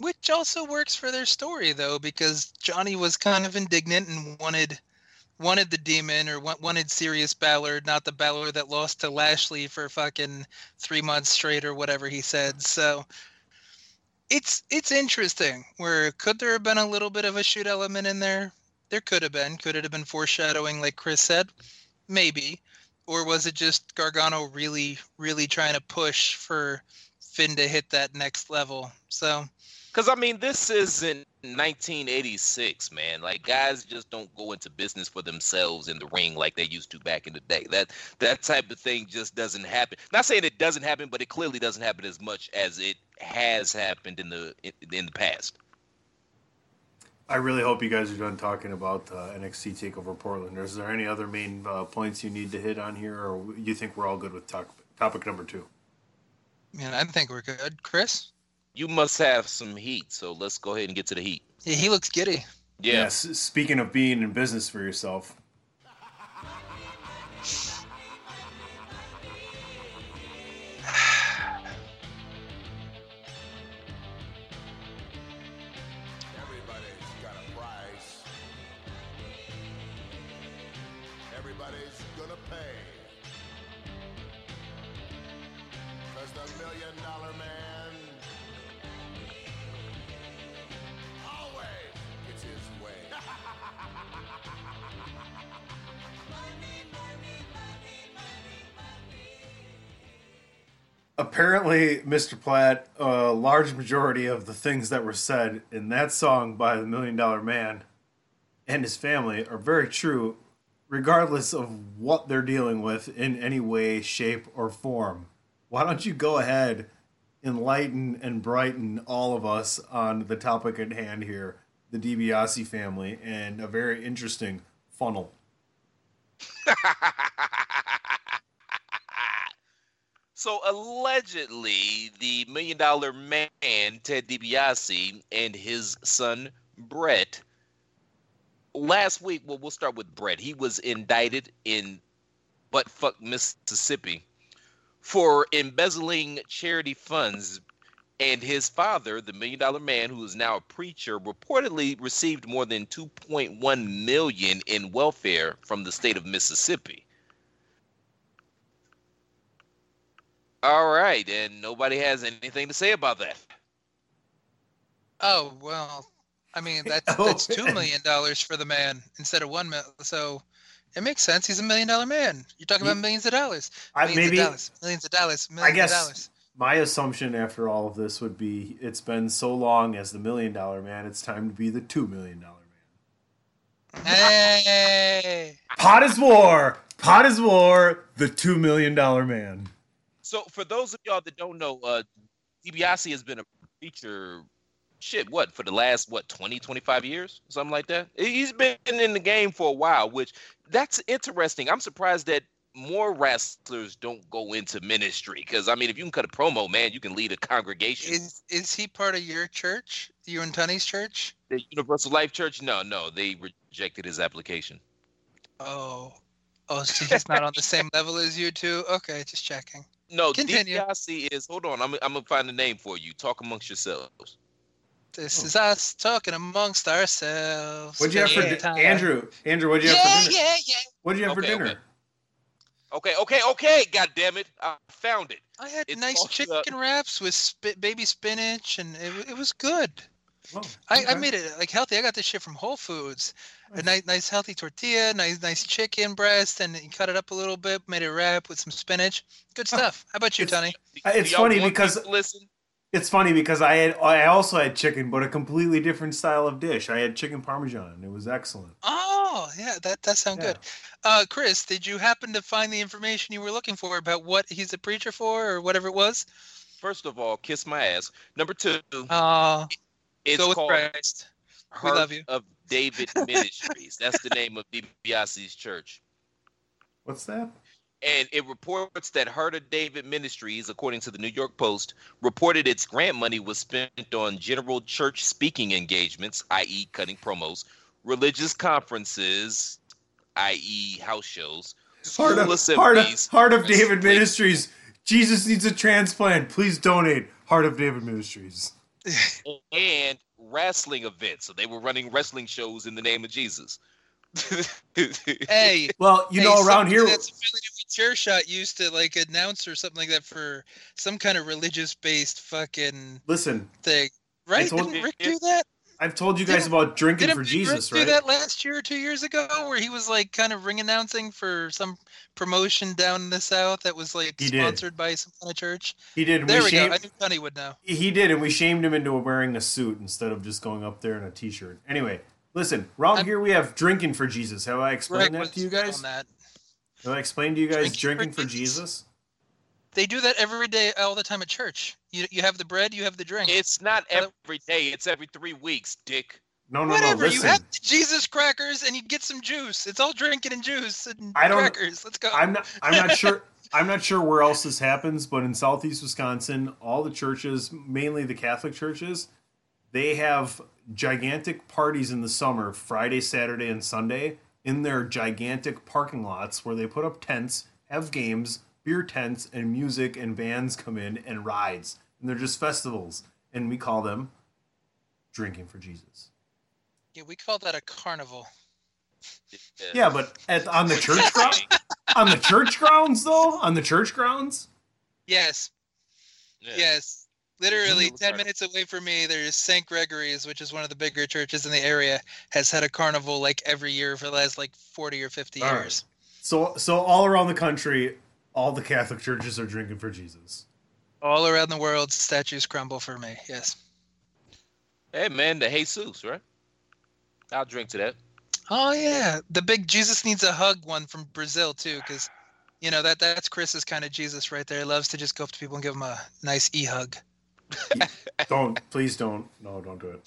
Which also works for their story though, because Johnny was kind of indignant and wanted wanted the demon or wanted serious Balor, not the Balor that lost to Lashley for fucking three months straight or whatever he said. So it's it's interesting. Where could there have been a little bit of a shoot element in there? There could have been. Could it have been foreshadowing, like Chris said? Maybe. Or was it just Gargano really, really trying to push for Finn to hit that next level? So Because I mean, this isn't 1986, man. Like guys just don't go into business for themselves in the ring like they used to back in the day. That that type of thing just doesn't happen. Not saying it doesn't happen, but it clearly doesn't happen as much as it has happened in the in, in the past. I really hope you guys are done talking about uh, NXT Takeover Portland. Is there any other main uh, points you need to hit on here, or you think we're all good with to- topic number two? Man, I think we're good. Chris? You must have some heat, so let's go ahead and get to the heat. Yeah, he looks giddy. Yeah. Yes. Speaking of being in business for yourself, Mr. Platt, a large majority of the things that were said in that song by the Million Dollar Man and his family are very true, regardless of what they're dealing with in any way, shape, or form. Why don't you go ahead, enlighten and brighten all of us on the topic at hand here, the DiBiase family, and a very interesting funnel. So allegedly, the Million Dollar Man, Ted DiBiase, and his son Brett. Last week, well, we'll start with Brett. He was indicted in buttfuck Mississippi for embezzling charity funds, and his father, the Million Dollar Man, who is now a preacher, reportedly received more than 2.1 million in welfare from the state of Mississippi. All right, and nobody has anything to say about that. Oh well, I mean that's Oh, that's two man. million dollars for the man instead of one mil. So it makes sense. He's a million dollar man. You're talking about millions of dollars. I, Millions maybe of dollars. Millions of dollars. Millions I guess of dollars. my assumption after all of this would be it's been so long as the million dollar man, it's time to be the two million dollar man. Hey. Pod is War. Pod is War. The two million dollar man. So, for those of y'all that don't know, uh, DiBiase has been a preacher, shit, what, for the last, what, 20, 25 years? Something like that? He's been in the game for a while, which that's interesting. I'm surprised that more wrestlers don't go into ministry. Because, I mean, if you can cut a promo, man, you can lead a congregation. Is is he part of your church? You and Tunney's church? the Universal Life Church? No, no, they rejected his application. Oh. Oh, so he's not on the same level as you two? Okay, just checking. No, Continue. DiBiase is, hold on, I'm, I'm going to find the name for you. Talk amongst yourselves. This Oh. is us talking amongst ourselves. What'd you have for Spending di- Andrew? Andrew, what'd you have for dinner? yeah, yeah. Yeah. What'd you have for Okay, dinner? okay. Okay, okay, okay, God damn it. I found it. I had It's nice called, chicken wraps with sp- baby spinach, and it, it was good. Oh, I, I made it like healthy. I got this shit from Whole Foods. A Nice. nice, nice healthy tortilla, nice, nice chicken breast, and you cut it up a little bit. Made it wrap with some spinach. Good stuff. How about you, It's- Tony? Uh, it's funny because- listen. It's funny because I had I also had chicken, but a completely different style of dish. I had chicken parmesan. It was excellent. Oh, yeah, that that sounds Yeah. good. Uh, Chris, did you happen to find the information you were looking for about what he's a preacher for, or whatever it was? First of all, kiss my ass. Number two, Uh, it's go with called Christ. We Heart love you. of David Ministries. That's the name of DiBiase's church. What's that? and it reports that Heart of David Ministries, according to the New York Post, reported its grant money was spent on general church speaking engagements, i.e., cutting promos, religious conferences, i.e., house shows, Heart of, Heart of, assemblies, Heart of David Ministries. Jesus needs a transplant. Please donate. Heart of David Ministries. and wrestling events. So they were running wrestling shows in the name of Jesus. Hey, Well, you hey, know, around here, that's affiliated with chair shot used to like announce or something like that for some kind of religious based fucking listen, thing, right? told- Didn't Rick do that? I've told you guys Didn't- about drinking for Jesus, do right? that last year or two years ago, where he was like kind of ring announcing for some promotion down in the south that was like He did. sponsored by some kind of church? He did. There we we shamed, go. I knew Tony would know. He did, and we shamed him into wearing a suit instead of just going up there in a t-shirt. Anyway, listen, around I'm- here we have drinking for Jesus. Have I explained that to you guys? on that. Have I explained to you guys Drinking drinking for for Jesus? Jesus? They do that every day, all the time at church. You you have the bread, you have the drink. it's not uh, every day, it's every three weeks, dick. No, no, Whatever. no. you have the Jesus crackers and you get some juice. It's all drinking and juice and I don't- crackers. Let's go. I'm not. I'm not sure. I'm not sure where else this happens, but in Southeast Wisconsin, all the churches, mainly the Catholic churches, they have gigantic parties in the summer, Friday, Saturday, and Sunday, in their gigantic parking lots where they put up tents, have games, beer tents, and music and bands come in and rides, and they're just festivals, and we call them drinking for Jesus. yeah, we call that a carnival. Yeah, but at, on the church ground, on the church grounds though, on the church grounds. Yes, Yeah. yes. Literally ten minutes away from me, there's St. Gregory's, which is one of the bigger churches in the area, has had a carnival like every year for the last like forty or fifty All right. years. So, so all around the country, all the Catholic churches are drinking for Jesus. All around the world, statues crumble for me. Yes. Hey man, the Jesus, right? I'll drink to that. Oh yeah, the big Jesus needs a hug one from Brazil too, because you know that that's Chris's kind of Jesus right there. He loves to just go up to people and give them a nice e hug. Don't, please don't. No, don't do it.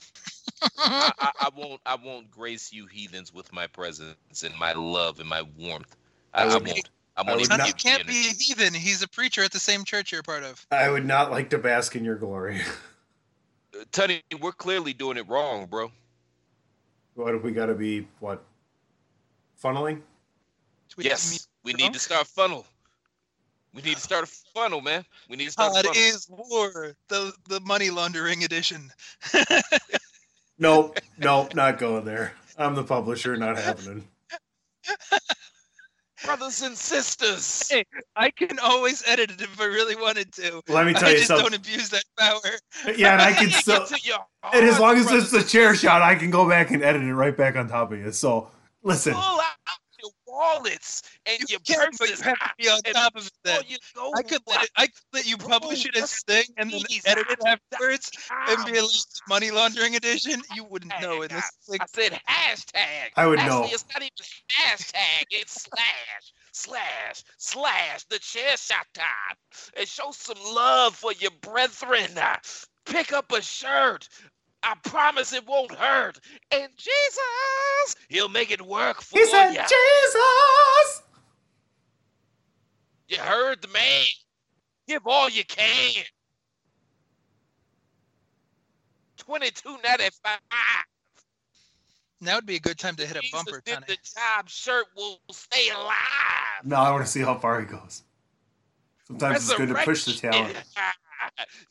I, I, I won't I won't grace you heathens with my presence and my love and my warmth. I, I I won't. I I won't would not- you can't be a heathen. He's a preacher at the same church you're a part of. I would not like to bask in your glory. any- Tony, we're clearly doing it wrong, bro. what do we got to be? What? Funneling? We- Yes, we need to start funnel. We need to start a funnel, man. We need to start a God funnel. is war, the the money laundering edition. Nope, nope, not going there. I'm the publisher, not happening. Brothers and sisters. Hey, I can always edit it if I really wanted to. Let me tell I you just don't abuse that power. Yeah, and I can Get still. And as long as it's the and chair shot, I can go back and edit it right back on top of you. So listen, Pull out your wallets and You your can, but purses. you have to be on top of it. You go I could let it, I could let you publish it as a thing and then edit it afterwards and be like money laundering edition. You wouldn't know it. This is like, I said hashtag. I would Actually, know. it's not even hashtag. It's slash, slash, slash. The chair shot time. And show some love for your brethren. Pick up a shirt. I promise it won't hurt. And Jesus, He'll make it work for you. he said, you. "Jesus." You heard the man. Give all you can. Twenty-two ninety-five. now would be a good time to hit a Jesus bumper, did Tony. the job. Shirt will stay alive. No, I want to see how far he goes. Sometimes it's good to push the Resurrection. talent.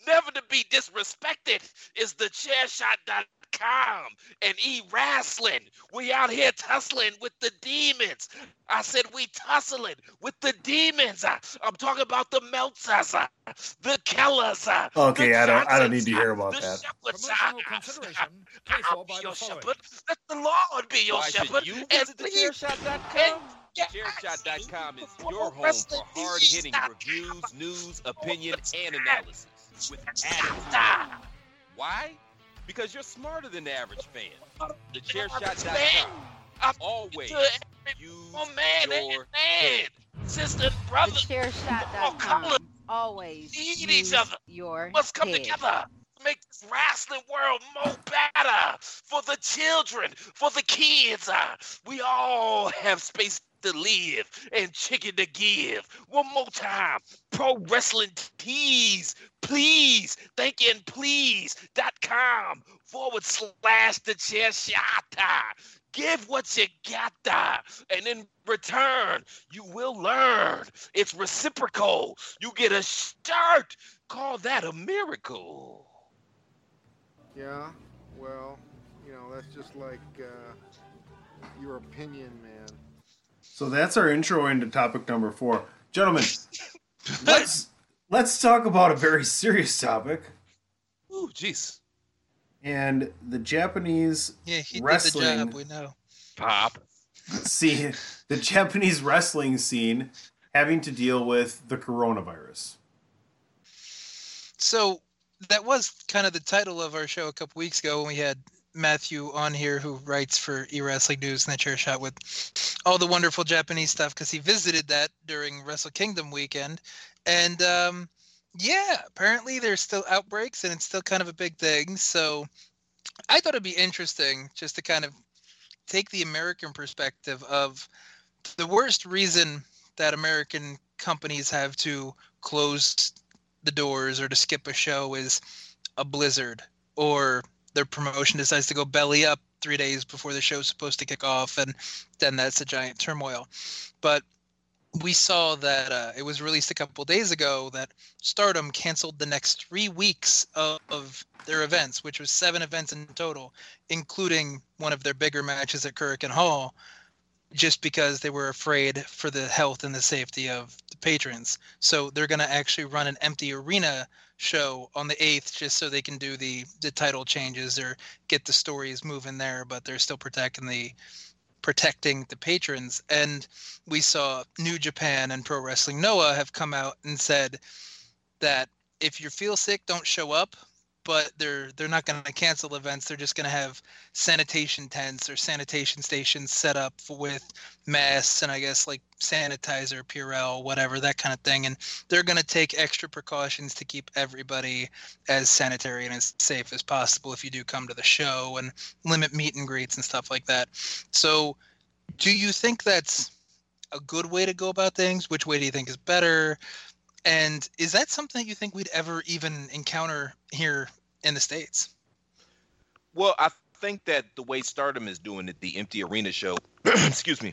Never to be disrespected is the chairshot.com and e wrestling. We out here tussling with the demons. I said we tussling with the demons. I, am talking about the Meltzers, uh, the Kellers. uh, Okay, the I don't- I don't need to Johnsons, hear uh, about the that. Shepherds, Promotional consideration paid I'll for be by your the following. shepherd. Let the Lord be your Why should shepherd. you and visit the lead chairshot.com? Yeah. Chairshot.com is Before your home wrestling for hard-hitting news. reviews, news, opinion, and analysis with attitude. Stop. Why? Because you're smarter than the average fan. The Man, Chairshot.com I'm always to every use oh, man your man, sister and brother. TheChairShot.com. Always Need use each other. your Let's come head. together. Make this wrestling world more better for the children, for the kids. Uh, we all have space to live and chicken to give. One more time. Pro Wrestling Tees, please. Thank you and please.com forward slash the chair shot. Give what you got, and in return, you will learn. It's reciprocal. You get a shirt. Call that a miracle. Yeah, well, you know, that's just like uh, your opinion, man. So that's our intro into topic number four, gentlemen. let's let's talk about a very serious topic. Ooh, jeez. And the Japanese Yeah, he wrestling did the job. We know. Pop. See the Japanese wrestling scene, having to deal with the coronavirus. So that was kind of the title of our show a couple weeks ago when we had Matthew on here, who writes for eWrestling News and the Chair Shot with all the wonderful Japanese stuff because he visited that during Wrestle Kingdom weekend, and um, yeah, apparently there's still outbreaks and it's still kind of a big thing. So I thought it'd be interesting just to kind of take the American perspective of the worst reason that American companies have to close the doors or to skip a show is a blizzard or their promotion decides to go belly up three days before the show's supposed to kick off and then that's a giant turmoil but we saw that uh, it was released a couple days ago that stardom canceled the next three weeks of, of their events which was seven events in total including one of their bigger matches at Korakuen Hall just because they were afraid for the health and the safety of the patrons. So they're going to actually run an empty arena show on the 8th just so they can do the the title changes or get the stories moving there but they're still protecting the protecting the patrons. And we saw New Japan and Pro Wrestling Noah have come out and said that if you feel sick don't show up but they're they're not going to cancel events. They're just going to have sanitation tents or sanitation stations set up with masks and I guess like sanitizer, Purell, whatever that kind of thing. And they're going to take extra precautions to keep everybody as sanitary and as safe as possible if you do come to the show and limit meet and greets and stuff like that. So, do you think that's a good way to go about things? Which way do you think is better? And is that something that you think we'd ever even encounter here in the States? Well, I think that the way Stardom is doing it, the empty arena show, excuse me,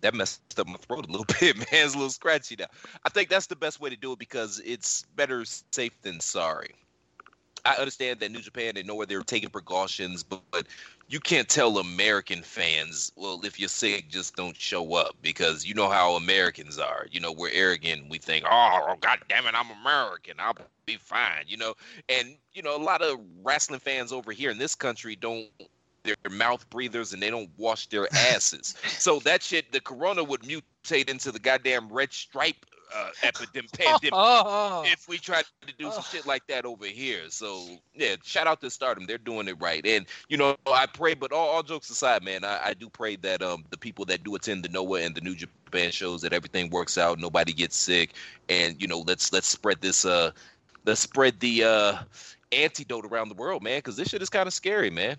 that messed up my throat a little bit, man. It's a little scratchy now. I think that's the best way to do it because it's better safe than sorry. I understand that New Japan, they know where they're taking precautions, but, but you can't tell American fans, well, if you're sick, just don't show up because you know how Americans are. You know, we're arrogant. We think, oh, oh, God damn it, I'm American. I'll be fine, you know. And, you know, a lot of wrestling fans over here in this country don't they're mouth breathers and they don't wash their asses. so that shit, the corona would mutate into the goddamn red stripe uh, epidemic pandemic Oh, if we try to do some shit like that over here. So yeah, shout out to Stardom. They're doing it right. And you know, I pray, but all, all jokes aside, man, I, I do pray that um the people that do attend the Noah and the New Japan shows that everything works out, nobody gets sick, and you know, let's let's spread this uh let's spread the uh antidote around the world, man, because this shit is kind of scary, man.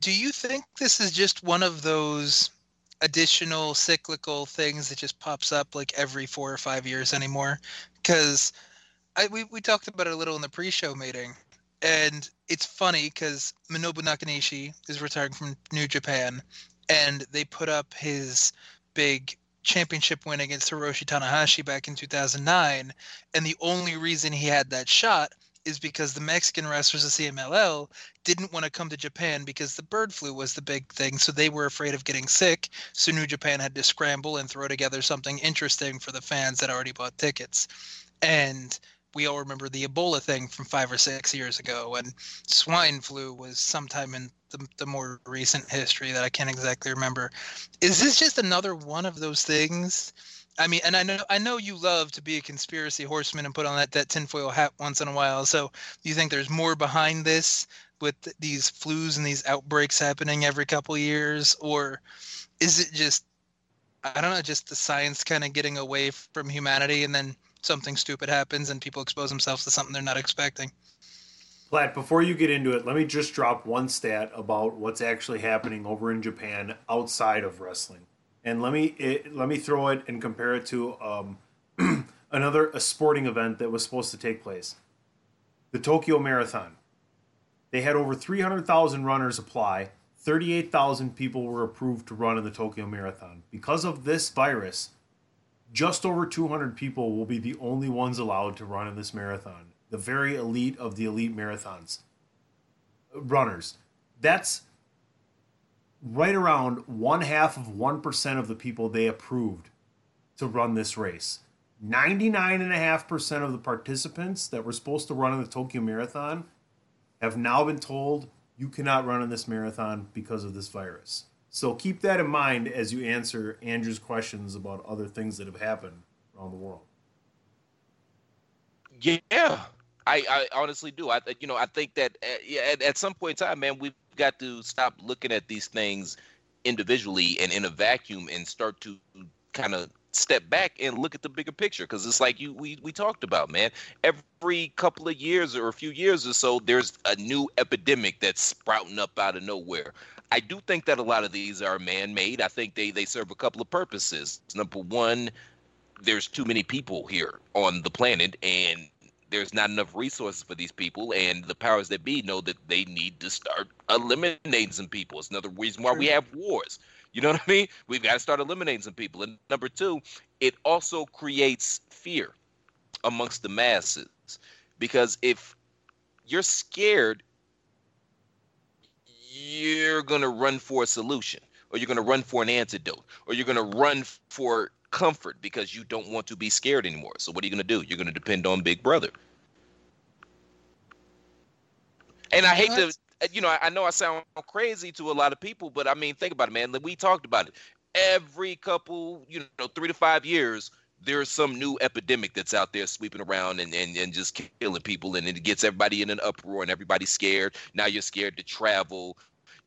do you think this is just one of those additional cyclical things that just pops up like every four or five years anymore? Because we, we talked about it a little in the pre-show meeting, and it's funny because Manabu Nakanishi is retiring from New Japan, and they put up his big championship win against Hiroshi Tanahashi back in 2009, and the only reason he had that shot is because the Mexican wrestlers of CMLL didn't want to come to Japan because the bird flu was the big thing. So they were afraid of getting sick. So New Japan had to scramble and throw together something interesting for the fans that already bought tickets. And we all remember the Ebola thing from five or six years ago, and swine flu was sometime in the, the more recent history that I can't exactly remember. Is this just another one of those things? I mean, and I know I know you love to be a conspiracy horseman and put on that that tinfoil hat once in a while. So, you think there's more behind this with these flus and these outbreaks happening every couple years, or is it just I don't know, just the science kind of getting away from humanity, and then something stupid happens and people expose themselves to something they're not expecting? Platt, before you get into it, let me just drop one stat about what's actually happening over in Japan outside of wrestling, and let me it, let me throw it and compare it to um, another a sporting event that was supposed to take place, the Tokyo Marathon. They had over three hundred thousand runners apply. Thirty-eight thousand people were approved to run in the Tokyo Marathon. Because of this virus, just over 200 people will be the only ones allowed to run in this marathon. The very elite of the elite marathons runners. That's right around one half of 1% of the people they approved to run this race. 99.5% of the participants that were supposed to run in the Tokyo Marathon have now been told you cannot run in this marathon because of this virus. So keep that in mind as you answer Andrew's questions about other things that have happened around the world. Yeah, I, I honestly do. I you know I think that uh, at, at some point in time, man, we've got to stop looking at these things individually and in a vacuum and start to kind of step back and look at the bigger picture. Because it's like you we, we talked about man. Every couple of years or a few years or so there's a new epidemic that's sprouting up out of nowhere. I do think that a lot of these are man-made. I think they they serve a couple of purposes. Number one there's too many people here on the planet and there's not enough resources for these people and the powers that be know that they need to start eliminating some people it's another reason why we have wars you know what I mean? We've got to start eliminating some people. And number two, it also creates fear amongst the masses because if you're scared, you're going to run for a solution or you're going to run for an antidote or you're going to run for comfort because you don't want to be scared anymore. So what are you going to do? You're going to depend on Big Brother. And I hate to you know, I know I sound crazy to a lot of people, but I mean, think about it, man. We talked about it. Every couple, you know, three to five years, there's some new epidemic that's out there sweeping around and, and, and just killing people and it gets everybody in an uproar and everybody's scared now you're scared to travel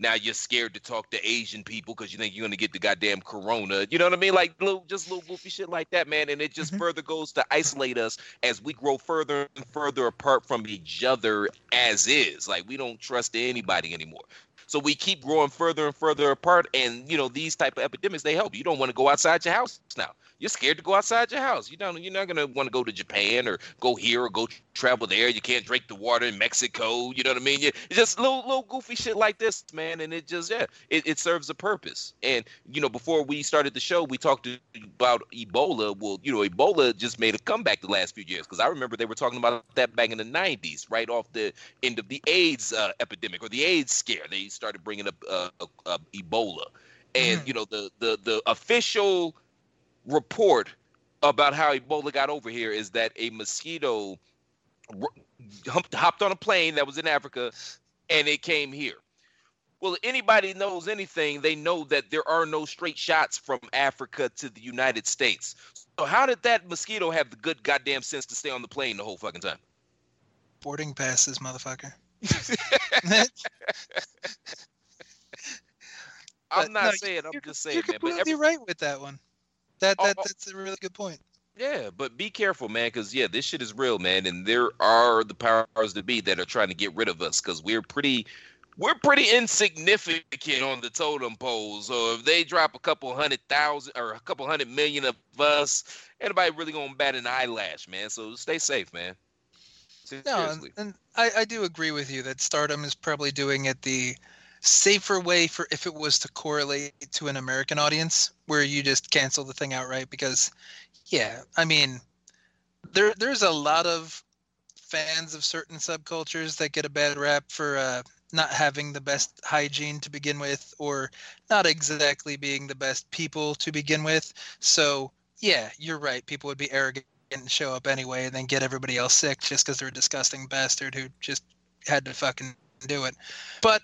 now you're scared to talk to Asian people because you think you're gonna get the goddamn corona. You know what I mean? Like little, just little goofy shit like that, man. And it just mm-hmm. further goes to isolate us as we grow further and further apart from each other as is. Like we don't trust anybody anymore. So we keep growing further and further apart. And you know these type of epidemics they help. You don't want to go outside your house now. You're scared to go outside your house. You don't. You're not gonna want to go to Japan or go here or go travel there. You can't drink the water in Mexico. You know what I mean? it's just little little goofy shit like this, man. And it just yeah, it, it serves a purpose. And you know, before we started the show, we talked about Ebola. Well, you know, Ebola just made a comeback the last few years because I remember they were talking about that back in the '90s, right off the end of the AIDS uh, epidemic or the AIDS scare. They started bringing up uh, uh, Ebola, and mm. you know, the the the official report about how Ebola got over here is that a mosquito hopped on a plane that was in Africa and it came here. Well, anybody knows anything, they know that there are no straight shots from Africa to the United States. So how did that mosquito have the good goddamn sense to stay on the plane the whole fucking time? Boarding passes, motherfucker. I'm not no, saying. I'm just saying. That You're completely man, every, right with that one. That oh, that oh, that's a really good point. Yeah, but be careful, man, because yeah, this shit is real, man, and there are the powers to be that are trying to get rid of us because we're pretty, we're pretty insignificant on the totem pole. So if they drop a couple hundred thousand or a couple hundred million of us, anybody really gonna bat an eyelash, man. So stay safe, man. Seriously. No, and, and I, I do agree with you that Stardom is probably doing it the safer way for if it was to correlate to an American audience where you just cancel the thing outright because yeah, I mean there there's a lot of fans of certain subcultures that get a bad rap for uh, not having the best hygiene to begin with or not exactly being the best people to begin with. So, yeah, you're right. People would be arrogant and show up anyway and then get everybody else sick just because they're a disgusting bastard who just had to fucking do it. But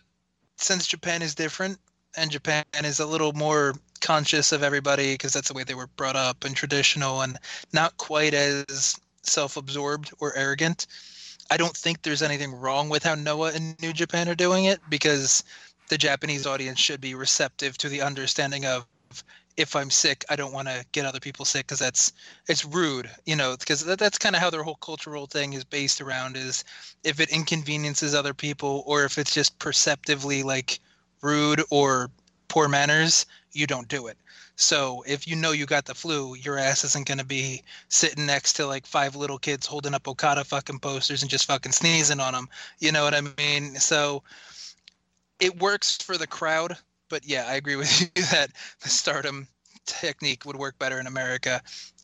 since Japan is different and Japan is a little more conscious of everybody because that's the way they were brought up and traditional and not quite as self-absorbed or arrogant. I don't think there's anything wrong with how Noah and New Japan are doing it because the Japanese audience should be receptive to the understanding of if I'm sick, I don't want to get other people sick because that's it's rude, you know. Because that, that's kind of how their whole cultural thing is based around is if it inconveniences other people or if it's just perceptively like rude or poor manners, you don't do it. So if you know you got the flu, your ass isn't gonna be sitting next to like five little kids holding up Okada fucking posters and just fucking sneezing on them. You know what I mean? So it works for the crowd, but yeah, I agree with you that the stardom technique would work better in America.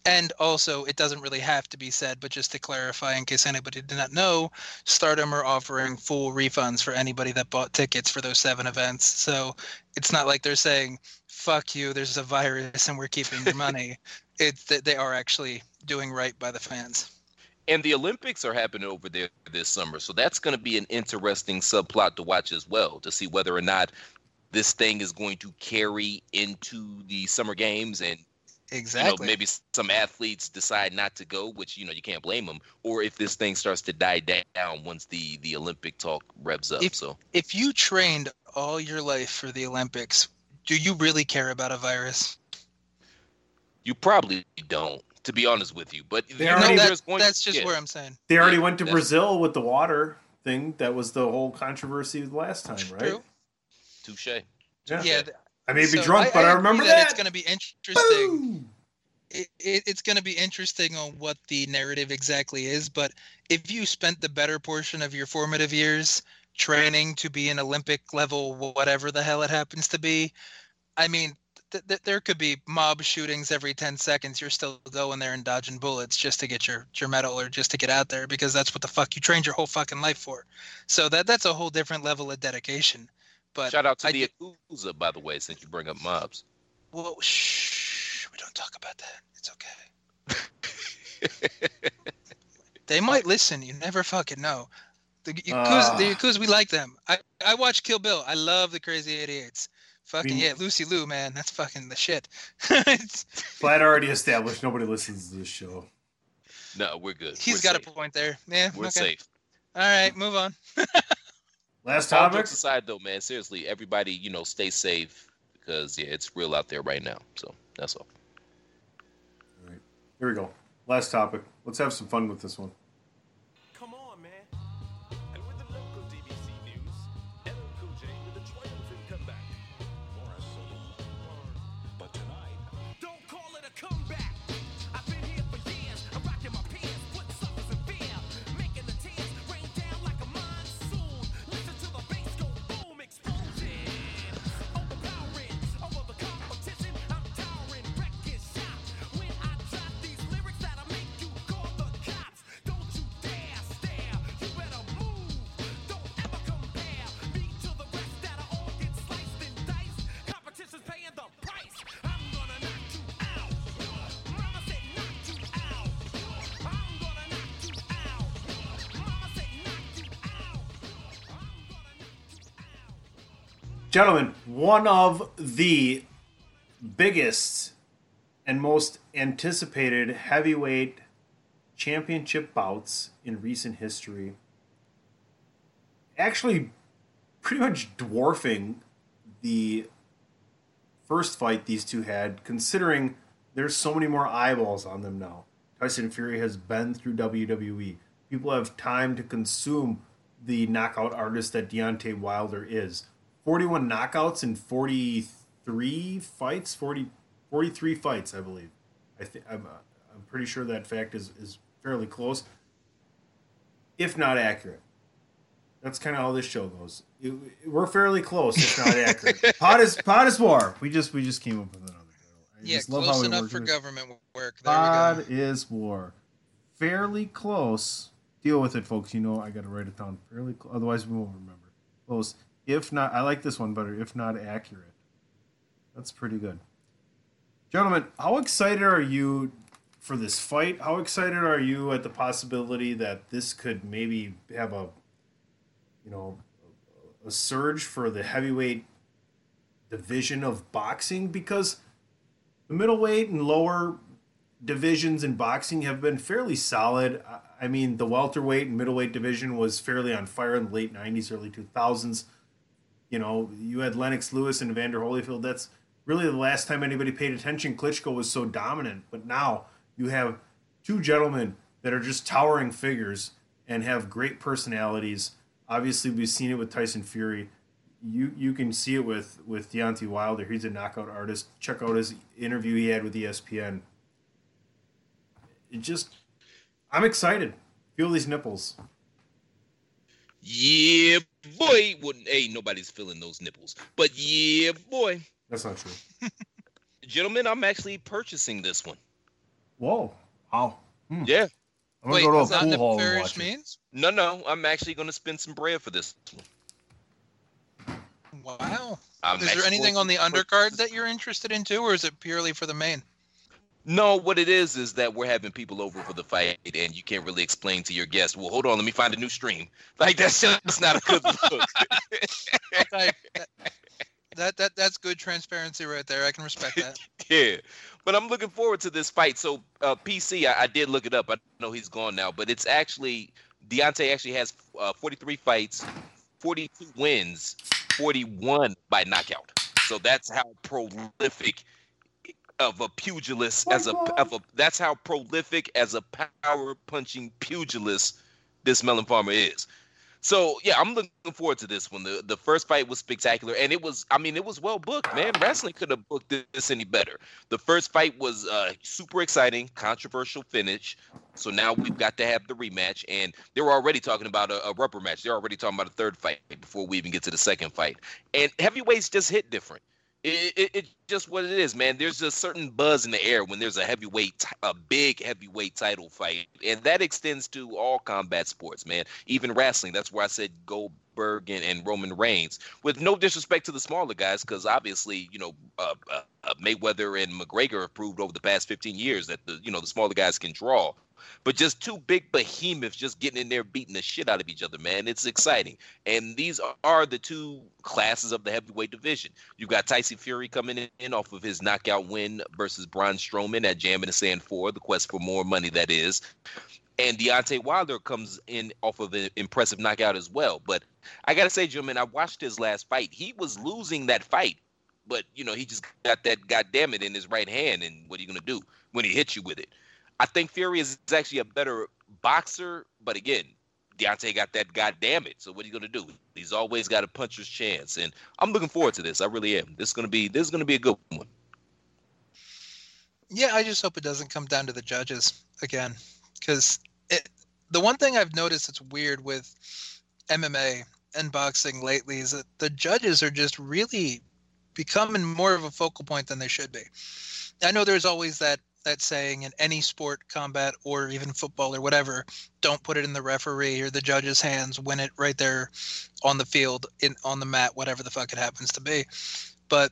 And also, it doesn't really have to be said, but just to clarify, in case anybody did not know, Stardom are offering full refunds for anybody that bought tickets for those seven events. So it's not like they're saying, fuck you, there's a virus and we're keeping your money. it's that they are actually doing right by the fans. And the Olympics are happening over there this summer, so that's going to be an interesting subplot to watch as well to see whether or not this thing is going to carry into the summer games and exactly you know, maybe some athletes decide not to go which you know you can't blame them or if this thing starts to die down once the the olympic talk revs up if, so if you trained all your life for the olympics do you really care about a virus you probably don't to be honest with you but They already- there's that, going that's to- just yeah. where i'm saying They already Yeah, went to Brazil with the water thing. That was the whole controversy last time, right? True. Touche Yeah. yeah th- I may be so drunk, but I, agree remember that, that. it's going to be interesting Boom! it, it, it's going to be interesting on what the narrative exactly is but if you spent the better portion of your formative years training to be an olympic level whatever the hell it happens to be i mean th- th- there could be mob shootings every 10 seconds you're still going there and dodging bullets just to get your, your medal or just to get out there because that's what the fuck you trained your whole fucking life for so that that's a whole different level of dedication but shout out to I the Yakuza, by the way since you bring up mobs well shh we don't talk about that it's okay They might listen. You never fucking know. The Yakuza, the Ah. Yakuza, we like them. I I watch Kill Bill. I love the Crazy 88s. Fucking mean- yeah, Lucy Liu, man, that's fucking the shit. It's- Glad already established nobody listens to this show. no we're good he's we're got safe. a point there. Yeah, we're okay. safe All right, move on. Last All topic. aside, though, man, seriously, everybody, you know, stay safe because yeah, it's real out there right now. So that's all. All right, here we go. Last topic. Let's have some fun with this one. Gentlemen, one of the biggest and most anticipated heavyweight championship bouts in recent history. Actually, pretty much dwarfing the first fight these two had, considering there's so many more eyeballs on them now. Tyson Fury has been through WWE. People have time to consume the knockout artist that Deontay Wilder is. 41 knockouts in 43 fights, 40, 43 fights, I believe. I think I'm, uh, I'm pretty sure that fact is, is fairly close, if not accurate. That's kind of how this show goes. It- we're fairly close, if not accurate. Pod is pod is war. We just we just came up with another title. I Yeah, just love close how we enough work for government work. There Pod we go. is war. Fairly close. Deal with it, folks. You know I got to write it down. Fairly close. Otherwise, we won't remember. Close. If not, I like this one better. If not accurate. That's pretty good. Gentlemen, how excited are you for this fight? How excited are you at the possibility that this could maybe have a, you know, a surge for the heavyweight division of boxing? Because the middleweight and lower divisions in boxing have been fairly solid. I- mean, the welterweight and middleweight division was fairly on fire in the late '90s, early 2000s. You know, you had Lennox Lewis and Evander Holyfield. That's really the last time anybody paid attention, Klitschko was so dominant. But now you have two gentlemen that are just towering figures and have great personalities. Obviously, we've seen it with Tyson Fury. You you can see it with with Deontay Wilder. He's a knockout artist. Check out his interview he had with ESPN. It just, I'm excited. Feel these nipples. Yeah, boy. Wouldn't hey nobody's feeling those nipples, but yeah, boy. That's not true. Gentlemen, I'm actually purchasing this one. Whoa! Wow. Hmm. Yeah. I'm gonna go to a is that pool hall nefarious means? No, no, I'm actually going to spend some bread for this. Wow. I'm is there anything on the to undercard that you're interested in too, or is it purely for the main? No, what it is is that we're having people over for the fight, and you can't really explain to your guests. Well, hold on, let me find a new stream. Like that's just not a good look. That, that that that's good transparency right there. I can respect that. yeah, but I'm looking forward to this fight. So uh, PC, I, I did look it up. I know he's gone now, but it's actually Deontay actually has uh, 43 fights, 42 wins, 41 by knockout. So that's how prolific of a pugilist as a of a that's how prolific as a power punching pugilist this Melon Farmer is. So yeah, I'm looking forward to this one. The the first fight was spectacular, and it was I mean it was well booked, man. Wrestling could have booked this any better. The first fight was uh, super exciting, controversial finish. So now we've got to have the rematch, and they were already talking about a, a rubber match. They're already talking about a third fight before we even get to the second fight. And heavyweights just hit different. It, it, it's just what it is, man. There's a certain buzz in the air when there's a heavyweight, a big heavyweight title fight, and that extends to all combat sports, man. Even wrestling. That's where I said Goldberg and, and Roman Reigns. With no disrespect to the smaller guys, because obviously, you know, uh, uh, uh, Mayweather and McGregor have proved over the past 15 years that the you know the smaller guys can draw. But just two big behemoths just getting in there beating the shit out of each other, man. It's exciting. And these are the two classes of the heavyweight division. You've got Tyson Fury coming in off of his knockout win versus Braun Strowman at Jam in the Sand 4, the quest for more money, that is. And Deontay Wilder comes in off of an impressive knockout as well. But I got to say, gentlemen, I watched his last fight. He was losing that fight, but, you know, he just got that goddamn it in his right hand. And what are you going to do when he hits you with it? I think Fury is actually a better boxer, but again, Deontay got that goddamn it. So what are you gonna do? He's always got a puncher's chance, and I'm looking forward to this. I really am. This is gonna be this is gonna be a good one. Yeah, I just hope it doesn't come down to the judges again, because the one thing I've noticed that's weird with MMA and boxing lately is that the judges are just really becoming more of a focal point than they should be. I know there's always that that saying in any sport, combat or even football or whatever, don't put it in the referee or the judge's hands. Win it right there on the field, in on the mat, whatever the fuck it happens to be. But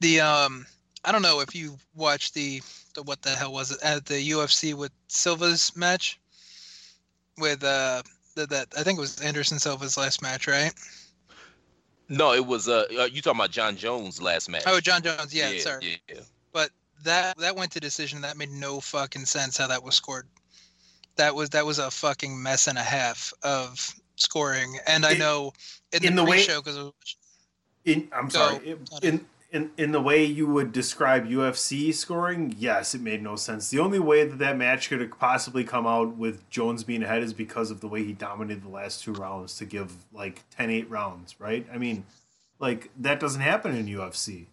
the um, I don't know if you watched the the what the hell was it at the UFC with Silva's match with uh the, that I think it was Anderson Silva's last match, right? No, it was uh, uh you talking about Jon Jones last match? Oh, Jon Jones, yeah, yeah, sorry. yeah. But that that went to decision. That made no fucking sense how that was scored. That was that was a fucking mess and a half of scoring. And I know in the, in the way- pre-show because I'm sorry. In in in the way you would describe UFC scoring, yes, it made no sense. The only way that that match could have possibly come out with Jones being ahead is because of the way he dominated the last two rounds to give like 10-8 rounds, right? I mean, like that doesn't happen in UFC.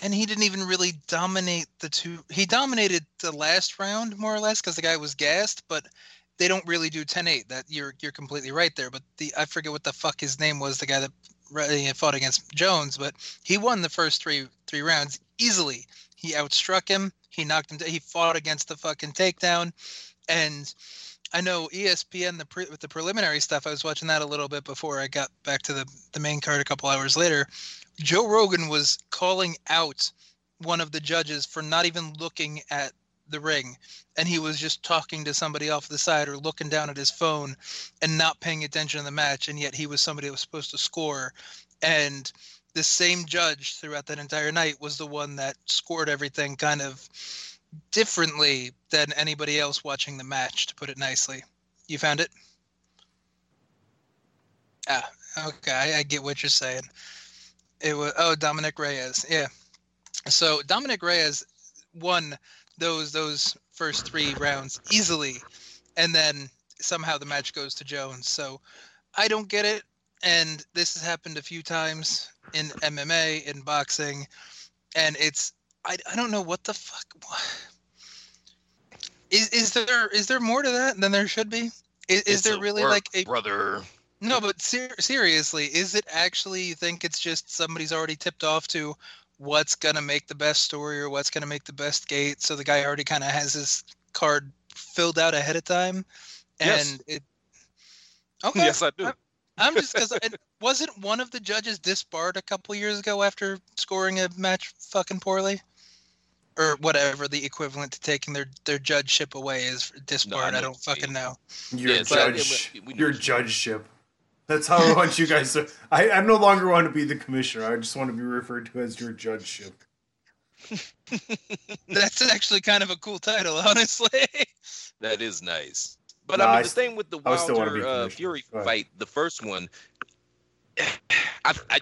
And he didn't even really dominate the two. He dominated the last round more or less because the guy was gassed, but they don't really do 10-8. That you're you're completely right there. But the I forget what the fuck his name was. The guy that fought against Jones, but he won the first three three rounds easily. He outstruck him. He knocked him. Down, he fought against the fucking takedown, and I know ESPN the pre, with the preliminary stuff. I was watching that a little bit before I got back to the the main card a couple hours later. Joe Rogan was calling out one of the judges for not even looking at the ring. And he was just talking to somebody off the side or looking down at his phone and not paying attention to the match. And yet he was somebody that was supposed to score. And the same judge throughout that entire night was the one that scored everything kind of differently than anybody else watching the match to put it nicely. You found it? Ah okay. I, I get what you're saying it was oh dominick reyes yeah So Dominick Reyes won those those first three rounds easily, and then somehow the match goes to Jones. So I don't get it, and this has happened a few times in MMA, in boxing, and it's I, I don't know what the fuck. Is is there is there more to that than there should be? Is, is there really like a brother? No? But ser- seriously, is it actually? You think it's just somebody's already tipped off to what's gonna make the best story or what's gonna make the best gate? So the guy already kind of has his card filled out ahead of time, and Yes. it. Okay. Yes, I do. I'm- I'm just because wasn't one of the judges disbarred a couple years ago after scoring a match fucking poorly, or whatever the equivalent to taking their their judgeship away is disbarred. know I don't fucking know. Your Yeah, so- judge, yeah, we- we your what you judgeship. That's how I want you guys to. I, I no longer want to be the commissioner. I just want to be referred to as your judgeship. That's actually kind of a cool title, honestly. That is nice. But Nah, I I mean, the st- thing with the I would still Wilder uh. Fury fight, the first one, I, I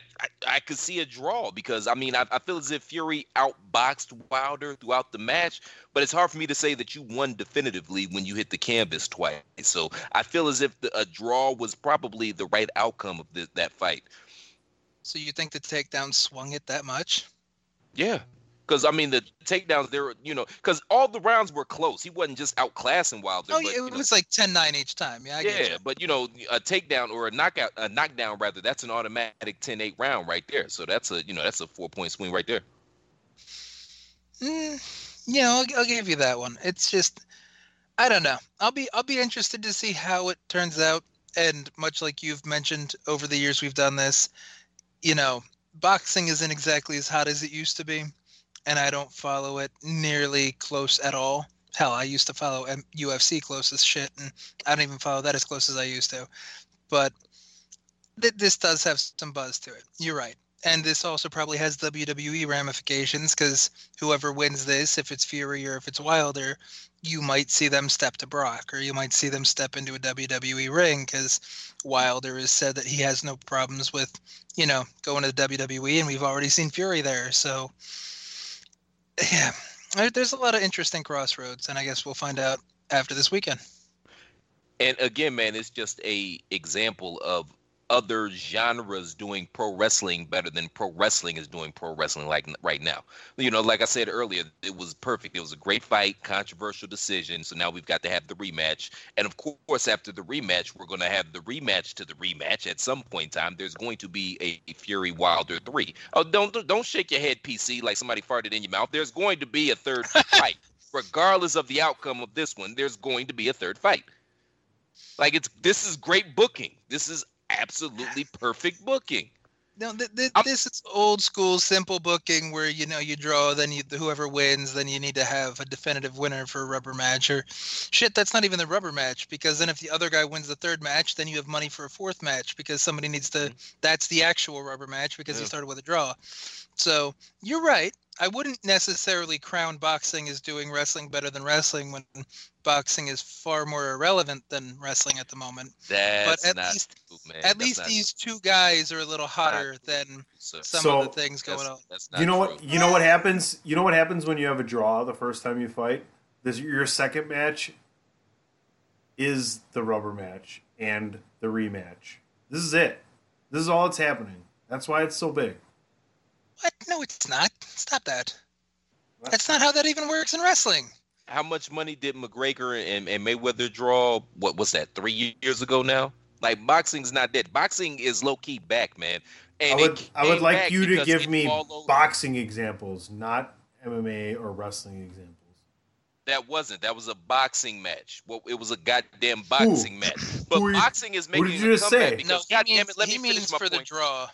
I could see a draw because I mean I, I feel as if Fury outboxed Wilder throughout the match, but it's hard for me to say that you won definitively when you hit the canvas twice. So I feel as if the, a draw was probably the right outcome of the, that fight. So you think the takedown swung it that much? Yeah. Because I mean the takedowns, there, were, you know, because all the rounds were close. He wasn't just outclassing Wilder. Oh, but, it know, was like 10-9 each time. Yeah, I yeah, but you know, a takedown or a knockout, a knockdown rather, that's an automatic 10-8 round right there. So that's a, you know, that's a four point swing right there. Mm, yeah, I'll, I'll give you that one. It's just, I don't know. I'll be I'll be interested to see how it turns out. And much like you've mentioned over the years we've done this, you know, boxing isn't exactly as hot as it used to be, and I don't follow it nearly close at all. Hell, I used to follow UFC close as shit, and I don't even follow that as close as I used to. But th- this does have some buzz to it. You're right. And this also probably has WWE ramifications because whoever wins this, if it's Fury or if it's Wilder, you might see them step to Brock or you might see them step into a WWE ring because Wilder has said that he has no problems with, you know, going to the WWE and we've already seen Fury there. So, yeah, there's a lot of interesting crossroads, and I guess we'll find out after this weekend. And again, man, it's just a example of other genres doing pro wrestling better than pro wrestling is doing pro wrestling like right now. You know, like I said earlier, it was perfect. It was a great fight, controversial decision. So now we've got to have the rematch. And of course, after the rematch, we're going to have the rematch to the rematch. At some point in time, there's going to be a Fury Wilder 3. Oh, don't don't shake your head, PC, like somebody farted in your mouth. There's going to be a third fight. Regardless of the outcome of this one, there's going to be a third fight. Like it's this is great booking. This is absolutely perfect booking. No, th- th- this is old school, simple booking where you know you draw, then you whoever wins, then you need to have a definitive winner for a rubber match. Or shit, that's not even the rubber match because then if the other guy wins the third match, then you have money for a fourth match because somebody needs to. Mm-hmm. That's the actual rubber match because Yeah. you started with a draw. So you're right. I wouldn't necessarily crown boxing as doing wrestling better than wrestling when boxing is far more irrelevant than wrestling at the moment. That's at not least- true, man. At That's least not these two guys are a little hotter than So- some So- of the things going that's, on. that's not You know true. what? You know what happens? You know what happens when you have a draw the first time you fight? This your second match is the rubber match and the rematch. This is it. This is all that's happening. That's why it's so big. What? No, it's not. Stop that. That's not how that even works in wrestling. How much money did McGregor and, and Mayweather draw? What was that? Three years ago now. Like boxing's not dead. Boxing is low key back, man. I would I would like you to give me followed- boxing examples, not MMA or wrestling examples. That wasn't. That was a boxing match. Well, it was a goddamn boxing match. But Who are you- boxing is what did you a just comeback say? because No, goddamn it, let he me finish my for the point. draw.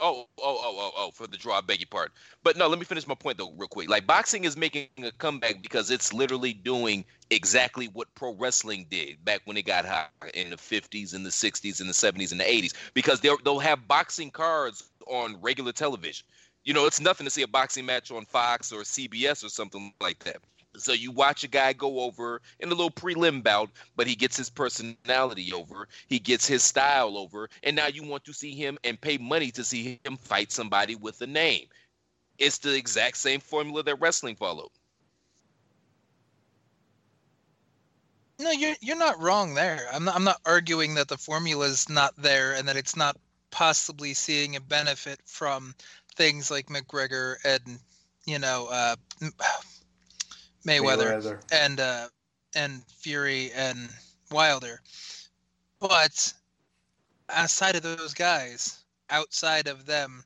Oh, oh, oh, oh, oh, for the draw, I beg your pardon. But no, let me finish my point though, real quick. Like boxing is making a comeback because it's literally doing exactly what pro wrestling did back when it got hot in the 50s and the 60s and the 70s and the 80s. Because they'll they'll have boxing cards on regular television. You know, it's nothing to see a boxing match on Fox or CBS or something like that. So you watch a guy go over in a little prelim bout, but he gets his personality over, he gets his style over, and now you want to see him and pay money to see him fight somebody with a name. It's the exact same formula that wrestling followed. No, you're you're not wrong there. I'm not I'm not arguing that the formula is not there and that it's not possibly seeing a benefit from things like McGregor and you know uh, Mayweather, Mayweather. and uh, and Fury and Wilder. But outside of those guys, outside of them,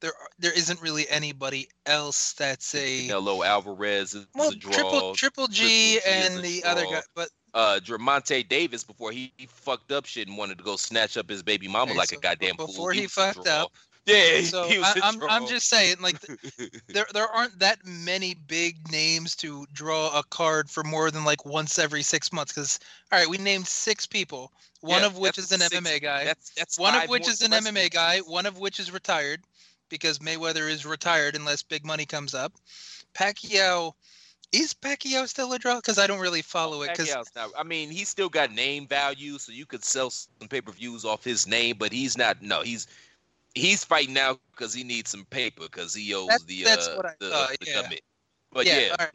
there there isn't really anybody else that's a Canelo Alvarez is well, a draw. triple triple G Triple G and a the other guy, but uh Dramonte Davis before he, he fucked up shit and wanted to go snatch up his baby mama Okay, like so a goddamn before fool. he was a fucked draw. up, Yeah, so he was I, a I'm I'm just saying like there there aren't that many big names to draw a card for more than like once every six months. Because all right, we named six people, one Yeah, of which is an six- MMA guy, That's that's one of which is an. MMA guy, one of which is retired because Mayweather is retired unless big money comes up. Pacquiao is Pacquiao still a draw? Because I don't really follow it. Because. I mean, he's still got name value, so you could sell some pay per views off his name, but he's not. No, he's he's fighting now because he needs some paper because he owes That's- the that's uh, what I the, the yeah. government. But yeah, yeah, right.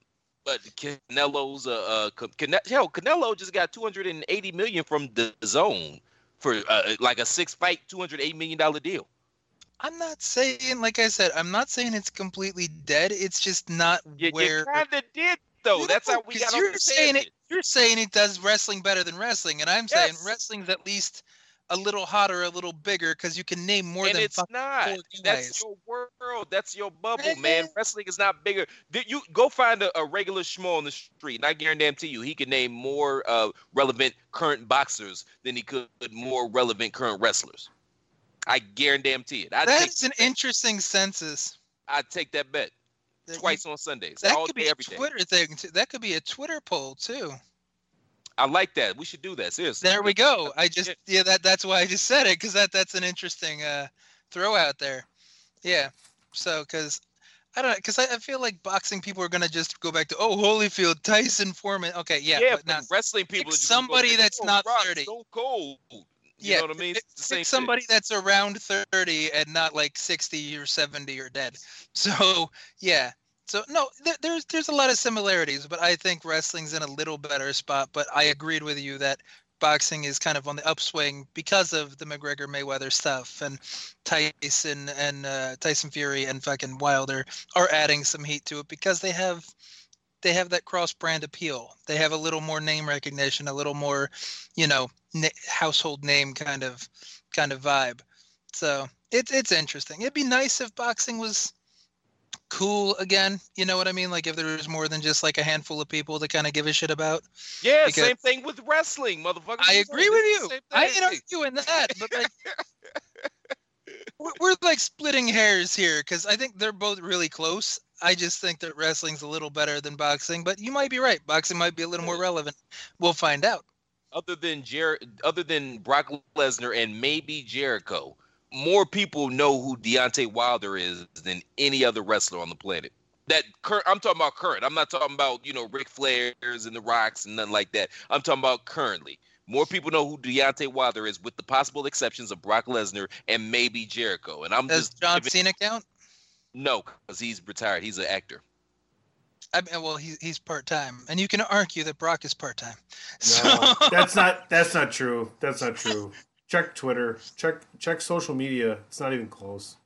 but Canelo's uh, uh Cane- hell, Canelo just got 280 million from the zone for uh, like a six fight, 208 million dollar deal. I'm not saying, like I said, I'm not saying it's completely dead. It's just not You, where. you kind of did though. That's how we got. You're saying it. You're saying it does wrestling better than wrestling, and I'm saying wrestling's at least a little hotter, a little bigger, because you can name more and than it's fucking not. That's your world. That's your bubble, Man. man. Wrestling is not bigger. Did you go find a, a regular schmo on the street? And I guarantee to you, he can name more uh, relevant current boxers than he could more relevant current wrestlers. I guarantee it. I take That's an interesting census. I take that bet That you- twice on Sundays, That all could day, be a every day. Twitter thing. Too. That could be a Twitter poll too. I like that. We should do that. Seriously. There we go. I just Yeah. that that's why I just said it because that that's an interesting uh throw out there. Yeah. So because I don't know because I, I feel like boxing people are gonna just go back to oh Holyfield Tyson Foreman okay yeah, Yeah, but now wrestling people. pick are go, somebody that's Stone not Rock, 30." so Cold. You yeah know what I mean? pick- It's pick shit. somebody that's around 30 and not like 60 or 70 or dead. So yeah. So no, there, there's there's a lot of similarities, but I think wrestling's in a little better spot. But I agreed with you that boxing is kind of on the upswing because of the McGregor Mayweather stuff and Tyson and uh, Tyson Fury and fucking Wilder are adding some heat to it because they have they have that cross brand appeal. They have a little more name recognition, a little more, you know, na- household name kind of kind of vibe. So it's it's interesting. It'd be nice if boxing was cool again. You know what I mean? Like if there was more than just like a handful of people to kind of give a shit about. Yeah, because- same thing with wrestling, motherfucker. I agree with you. I ain't arguing that, but like we're, we're like splitting hairs here because I think they're both really close. I just think that wrestling's a little better than boxing, but you might be right. Boxing might be a little more relevant. We'll find out. other than Jer- other than Brock Lesnar and maybe Jericho, more people know who Deontay Wilder is than any other wrestler on the planet. That current, I'm talking about current. I'm not talking about you know Ric Flair's and the Rocks and nothing like that. I'm talking about currently. More people know who Deontay Wilder is, with the possible exceptions of Brock Lesnar and maybe Jericho. And I'm Does just John giving- Cena count? no, because he's retired. He's an actor. I mean, well, he's he's part time, and you can argue that Brock is part time. No, that's not that's not true. That's not true. Check Twitter. Check check social media. It's not even close.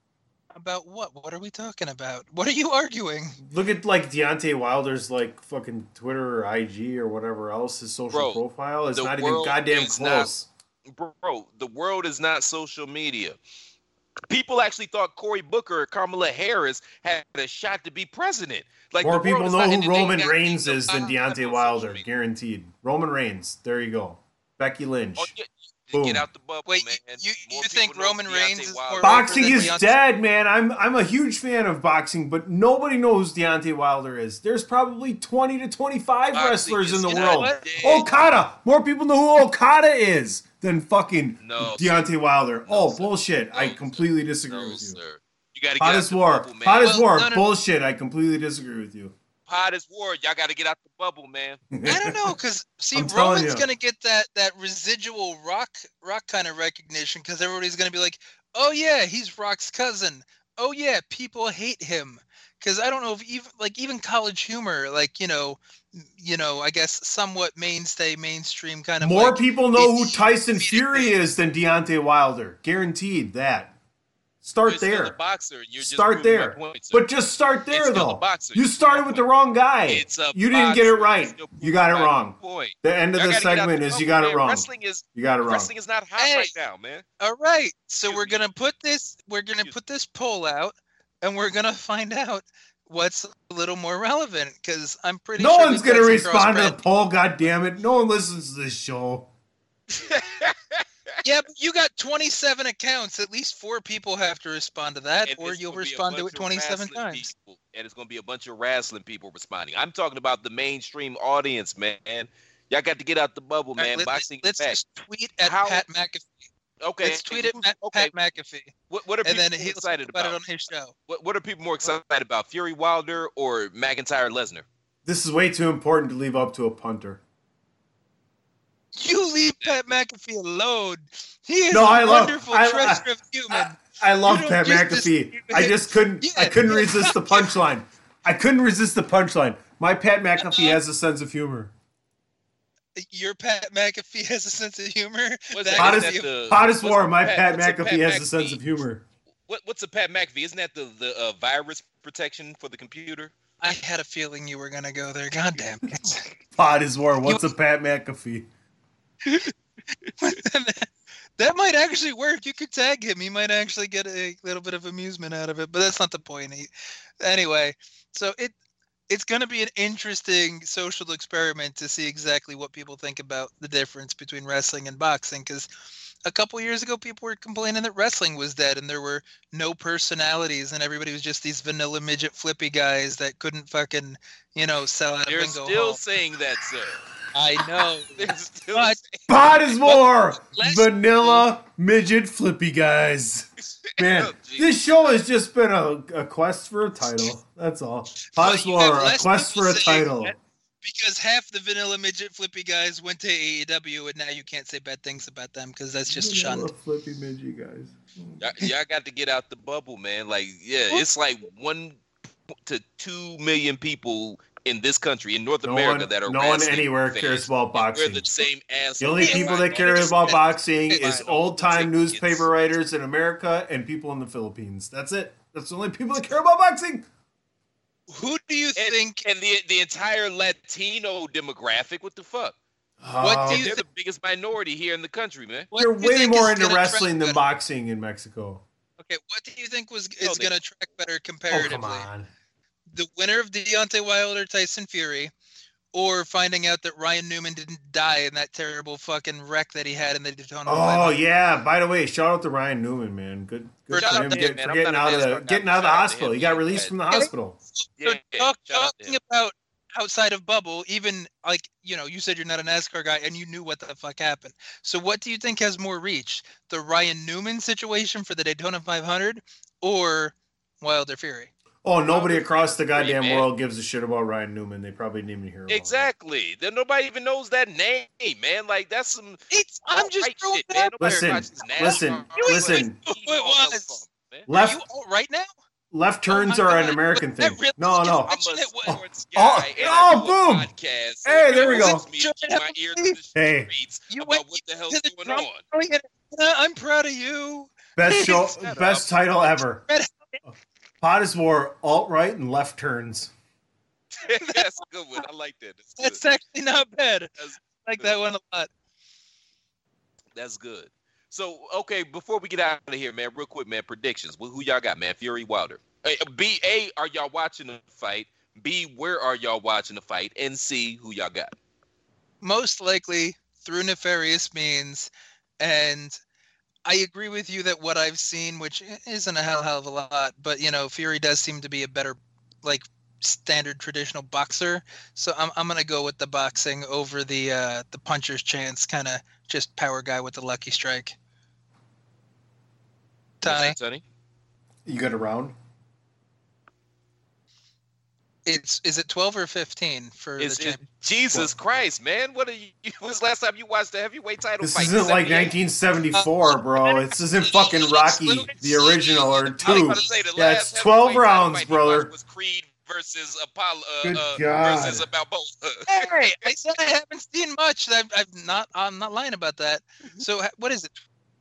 about what? What are we talking about? What are you arguing? Look at like Deontay Wilder's like fucking Twitter or IG or whatever else his social Bro, profile is not even goddamn is not- close. bro, the world is not social media. People actually thought Cory Booker or Kamala Harris had a shot to be president. Like More people know who Roman Reigns is than on Deontay Wilder, guaranteed. Roman Reigns. There you go. Becky Lynch. Oh, yeah, Boom. Get out the bubble, Wait, man. you More you think Roman Reigns is more Boxing than is Deontay- dead, man. I'm I'm a huge fan of boxing, but nobody knows Deontay Wilder is. There's probably 20 to 25 Boxing wrestlers in the world. Okada. More people know who Okada is than fucking No, Deontay Wilder. oh, sir. bullshit. I completely disagree No, with you. sir. You got to get out the war. bubble, man. Pod is Well, war. no, no. Bullshit. I completely disagree with you. Pod is war. Y'all got to get out the bubble, man. I don't know, because see, Roman's you. gonna get that that residual rock rock kind of recognition because everybody's gonna be like, oh yeah, he's Rock's cousin. Oh yeah, people hate him because I don't know if even like even college humor, like you know, you know, I guess somewhat mainstay, mainstream kind of More like, people know who Tyson Fury is than Deontay Wilder. Guaranteed that. Start You're still a there. boxer. and You're Start proving there. point. But just start there, It's though. boxer. You started with the wrong guy. It's a You didn't get it right. You got it wrong. Point. The end of Y'all the gotta get out segment the is you bubble, got it wrong. Wrestling is You got it wrong. wrestling is not hot Hey. right now, man. All right, so we're Excuse gonna put this we're gonna Excuse put this poll out, and we're gonna find out what's a little more relevant because I'm pretty. No sure one's gonna respond to the poll. God damn it! No one listens to this show. Yeah, but you got 27 accounts. At least four people have to respond to that, And or you'll gonna be a respond to it 27 times. people, and it's gonna be a bunch of wrestling people responding. I'm talking about the mainstream audience, man. Y'all got to get out the bubble, All right, man. let, Boxing us is back. just tweet at How- Pat McAfee. Okay, Let's tweet at Matt, okay. Pat McAfee, What, what are and people then more excited about, about? it on his show. What, what are people more excited about? Fury Wilder or McIntyre Lesnar? This is way too important to leave up to a punter. You leave Pat McAfee alone. He is No, a I love- wonderful I- treasure of human. I, I love Pat McAfee. I just couldn't. I couldn't resist the punchline. I couldn't resist the punchline. My Pat McAfee has a sense of humor. Your Pat McAfee has a sense of humor. What's That that? is Hottest, Isn't the- the- hottest what's war. My Pat- Pat McAfee Pat has a sense of humor. What, what's a Pat McAfee? Isn't that the the uh, virus protection for the computer? I had a feeling you were gonna go there. God damn it. Hottest war. What's a Pat McAfee? that might actually work. You could tag him. He might actually get a little bit of amusement out of it, but that's not the point. He, anyway, so it it's going to be an interesting social experiment to see exactly what people think about the difference between wrestling and boxing because a couple years ago people were complaining that wrestling was dead and there were no personalities and everybody was just these vanilla midget flippy guys that couldn't fucking you know sell out They're still home. saying that, sir. i know They're still But- Hottest war. Let's- Vanilla midget flippy guys. Man, Oh, this show has just been a, a quest for a title. That's all. Hottest you war. have A quest for a title. that because half the vanilla midget flippy guys went to AEW, and now you can't say bad things about them because that's just Vanilla shunned. flippy midget guys. Y'all, y'all got to get out the bubble, man. Like, yeah, it's like one to two million people in this country, in North No America, one- that are no one anywhere fans, cares about boxing. We're the same ass. The only Yeah, people that care about boxing is old time newspaper writers in America and people in the Philippines. That's it. That's the only people that care about boxing. Who do you And, think? and the the entire Latino demographic, what the fuck? What oh, do Oh, you They're the biggest minority here in the country, man. what They're do you way more into wrestling than better? boxing in Mexico. Okay, what do you think was is they- going to track better oh, comparatively? Oh, comparatively? come on. the winner of Deontay Wilder Tyson Fury, or finding out that Ryan Newman didn't die in that terrible fucking wreck that he had in the Daytona. Oh 500? yeah. By the way, shout out to Ryan Newman, man. Good, good for him get- man. for getting out of the getting out of the shout out to hospital. him, He got released from the Yeah. hospital. So talk, shout out to talking about outside of bubble, even like you know, you said you're not a NASCAR guy and you knew what the fuck happened. So what do you think has more reach, the Ryan Newman situation for the Daytona 500, or Wilder Fury? Oh, nobody across the goddamn man. world gives a shit about Ryan Newman. They probably didn't even hear about it. Exactly. Then nobody even knows that name, man. Like that's some. It's I'm just alt-right throwing shit, it man. Nobody Listen, listen, listen. who it was. Left Are you all right now? left oh turns Oh are an American thing. really No, no. I'm a Mention it was- sports Oh, guy, and oh, I boom. podcast, Hey, it there we go. lets Me put my ear to the Hey. You went what the to hell's the going drum on. rolling and- I'm proud of you. Best show, best title ever. Red- Hottest more alt right and left turns. That's a good one. I like that. That's, That's actually not bad. That's- I like that one a lot. That's good. So, okay, before we get out of here, man, real quick, man, predictions. Who who y'all got, man? Fury Wilder. Hey, uh, B, A, are y'all watching the fight? B, where are y'all watching the fight? And C, who y'all got? Most likely through nefarious means, and I agree with you that what I've seen, which isn't a hell hell of a lot, but you know, Fury does seem to be a better, like standard traditional boxer. So I'm I'm gonna go with the boxing over the uh, the puncher's chance, kind of just power guy with the lucky strike. Tony. You got a round? It's is it twelve or fifteen for Is the it, champ? Jesus Christ, man! What are you? When was the last time you watched the heavyweight title This fight? isn't like 1974, uh, bro. Uh, this isn't uh, fucking Rocky, the original, or two. about to say Yeah, it's 12 rounds, fight brother. Was Creed versus Apollo uh, Good uh, God. versus a Balboa? Hey, I said I haven't seen much. I've, I've not. I'm not lying about that. Mm-hmm. So what is it?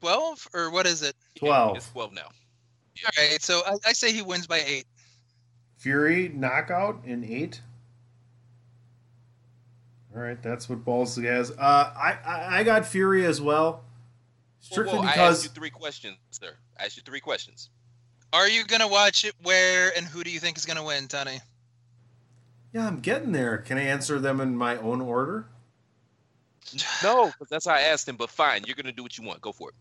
Twelve or what is it? 12. It's twelve now. All right. So I, I say he wins by eight. Fury knockout in eight. All right, that's what Balls has. Uh, I, I I got Fury as well, strictly Whoa, whoa, I asked because you three questions, sir. I asked you three questions. Are you gonna watch it? Where and who do you think is gonna win, Tony? yeah, I'm getting there. Can I answer them in my own order? No, because that's how I asked him. But fine, you're gonna do what you want. Go for it.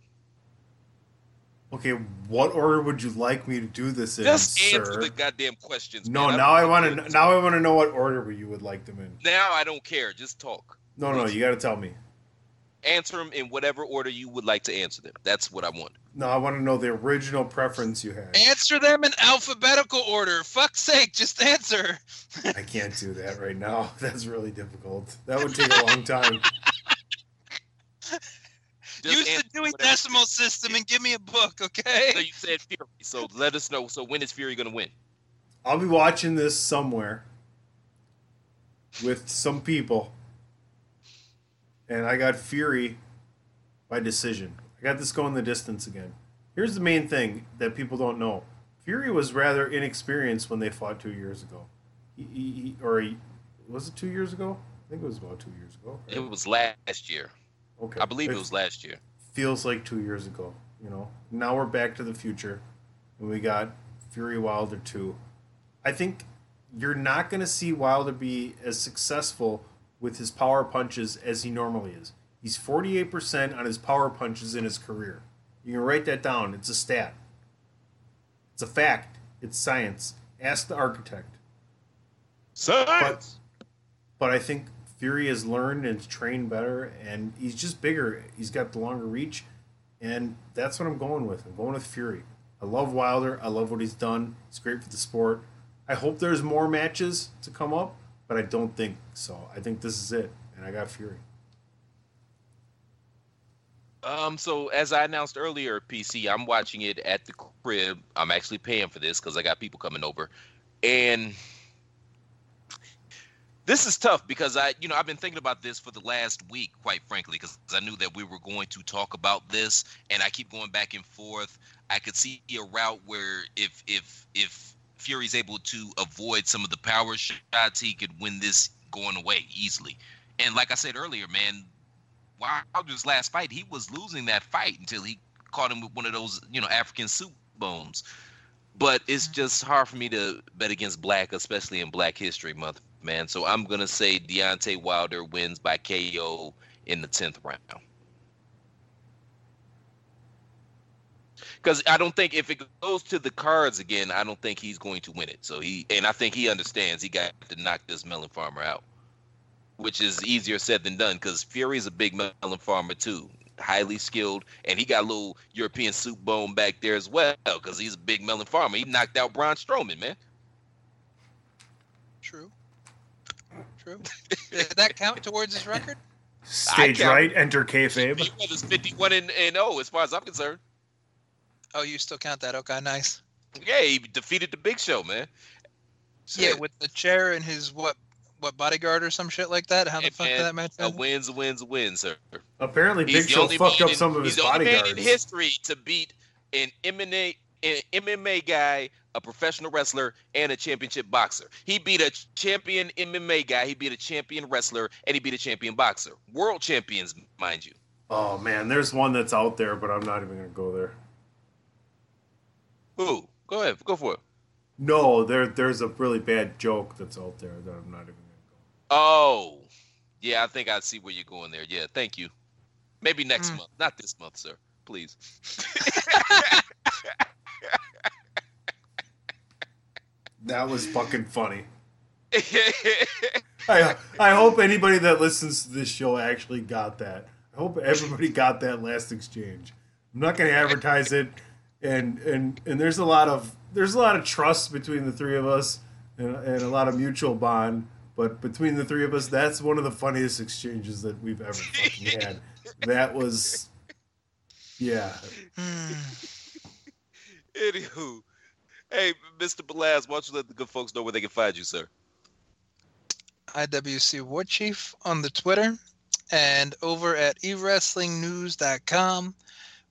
Okay, what order would you like me to do this in, Just sir? answer the goddamn questions. no, man. now I don't want to. Now I want to know what order you would like them in. Now I don't care. Just talk. No, no, you got to tell me. Answer them in whatever order you would like to answer them. That's what I want. No, I want to know the original preference you had. Answer them in alphabetical order. Fuck's sake, just answer. I can't do that right now. That's really difficult. That would take a long time. Just Use the answer Dewey whatever- Decimal System and give me a book, okay? So you said Fury. So let us know. So when is Fury gonna win? I'll be watching this somewhere with some people, and I got Fury by decision. I got this going the distance again. Here's the main thing that people don't know: Fury was rather inexperienced when they fought two years ago. He, he, he- or he, was it two years ago? I think it was about two years ago. It was last year. Okay, I believe it was last year. feels like two years ago. You know, now we're back to the future, and we got Fury Wilder two. I think you're not going to see Wilder be as successful with his power punches as he normally is. He's 48% on his power punches in his career. You can write that down. It's a stat. It's a fact. It's science. Ask the architect. Science. But I think Fury has learned and trained better, and he's just bigger. He's got the longer reach, and that's what I'm going with. I'm going with Fury. I love Wilder. I love what he's done. It's great for the sport. I hope there's more matches to come up, but I don't think so. I think this is it, and I got Fury. Um, so as I announced earlier, PC, I'm watching it at the crib. I'm actually paying for this because I got people coming over, and this is tough because I, you know, I've been thinking about this for the last week, quite frankly, because I knew that we were going to talk about this, and I keep going back and forth. I could see a route where if if if Fury's able to avoid some of the power shots, he could win this going away easily. And like I said earlier, man, Wilder's last fight, he was losing that fight until he caught him with one of those, you know, African soup bones. But it's just hard for me to bet against Black, especially in Black History Month, man. So I'm gonna say Deontay Wilder wins by KO in the tenth round. Because I don't think if it goes to the cards again, I don't think he's going to win it. So he and I think he understands he got to knock this melon farmer out which is easier said than done because Fury's a big melon farmer too, highly skilled, and he got a little European soup bone back there as well because he's a big melon farmer. He knocked out Braun Strowman, man. True. True. Did that count towards his record? Stage right, enter kayfabe. Mayweather's 51 and, and 0 as far as I'm concerned. Oh, you still count that? Okay, nice. Yeah, he defeated the Big Show, man. Yeah, with the chair and his what what bodyguard or some shit like that. How the Hey, fuck man, did that match? A end? win's a win's sir. Apparently, He's Big the Show fucked up in- some of his he's the only man bodyguards. in history to beat an MMA, an MMA guy, a professional wrestler, and a championship boxer. He beat a champion MMA guy, he beat a champion wrestler, and he beat a champion boxer. World champions, mind you. Oh man, there's one that's out there, but I'm not even gonna go there. Who? Go ahead, go for it. No, there there's a really bad joke that's out there that I'm not even Oh, yeah, I think I see where you're going there. Yeah, thank you. Maybe next Mm. month, not this month, sir. Please. That was fucking funny. I I hope anybody that listens to this show actually got that. I hope everybody got that last exchange. I'm not going to advertise it, and and and there's a lot of there's a lot of trust between the three of us. and, and a lot of mutual bond. But between the three of us, that's one of the funniest exchanges that we've ever fucking had. That was, yeah. Anywho, hey, Mr. Belaz, why don't you let the good folks know where they can find you, sir? IWC War Chief on the Twitter and over at ewrestlingnews.com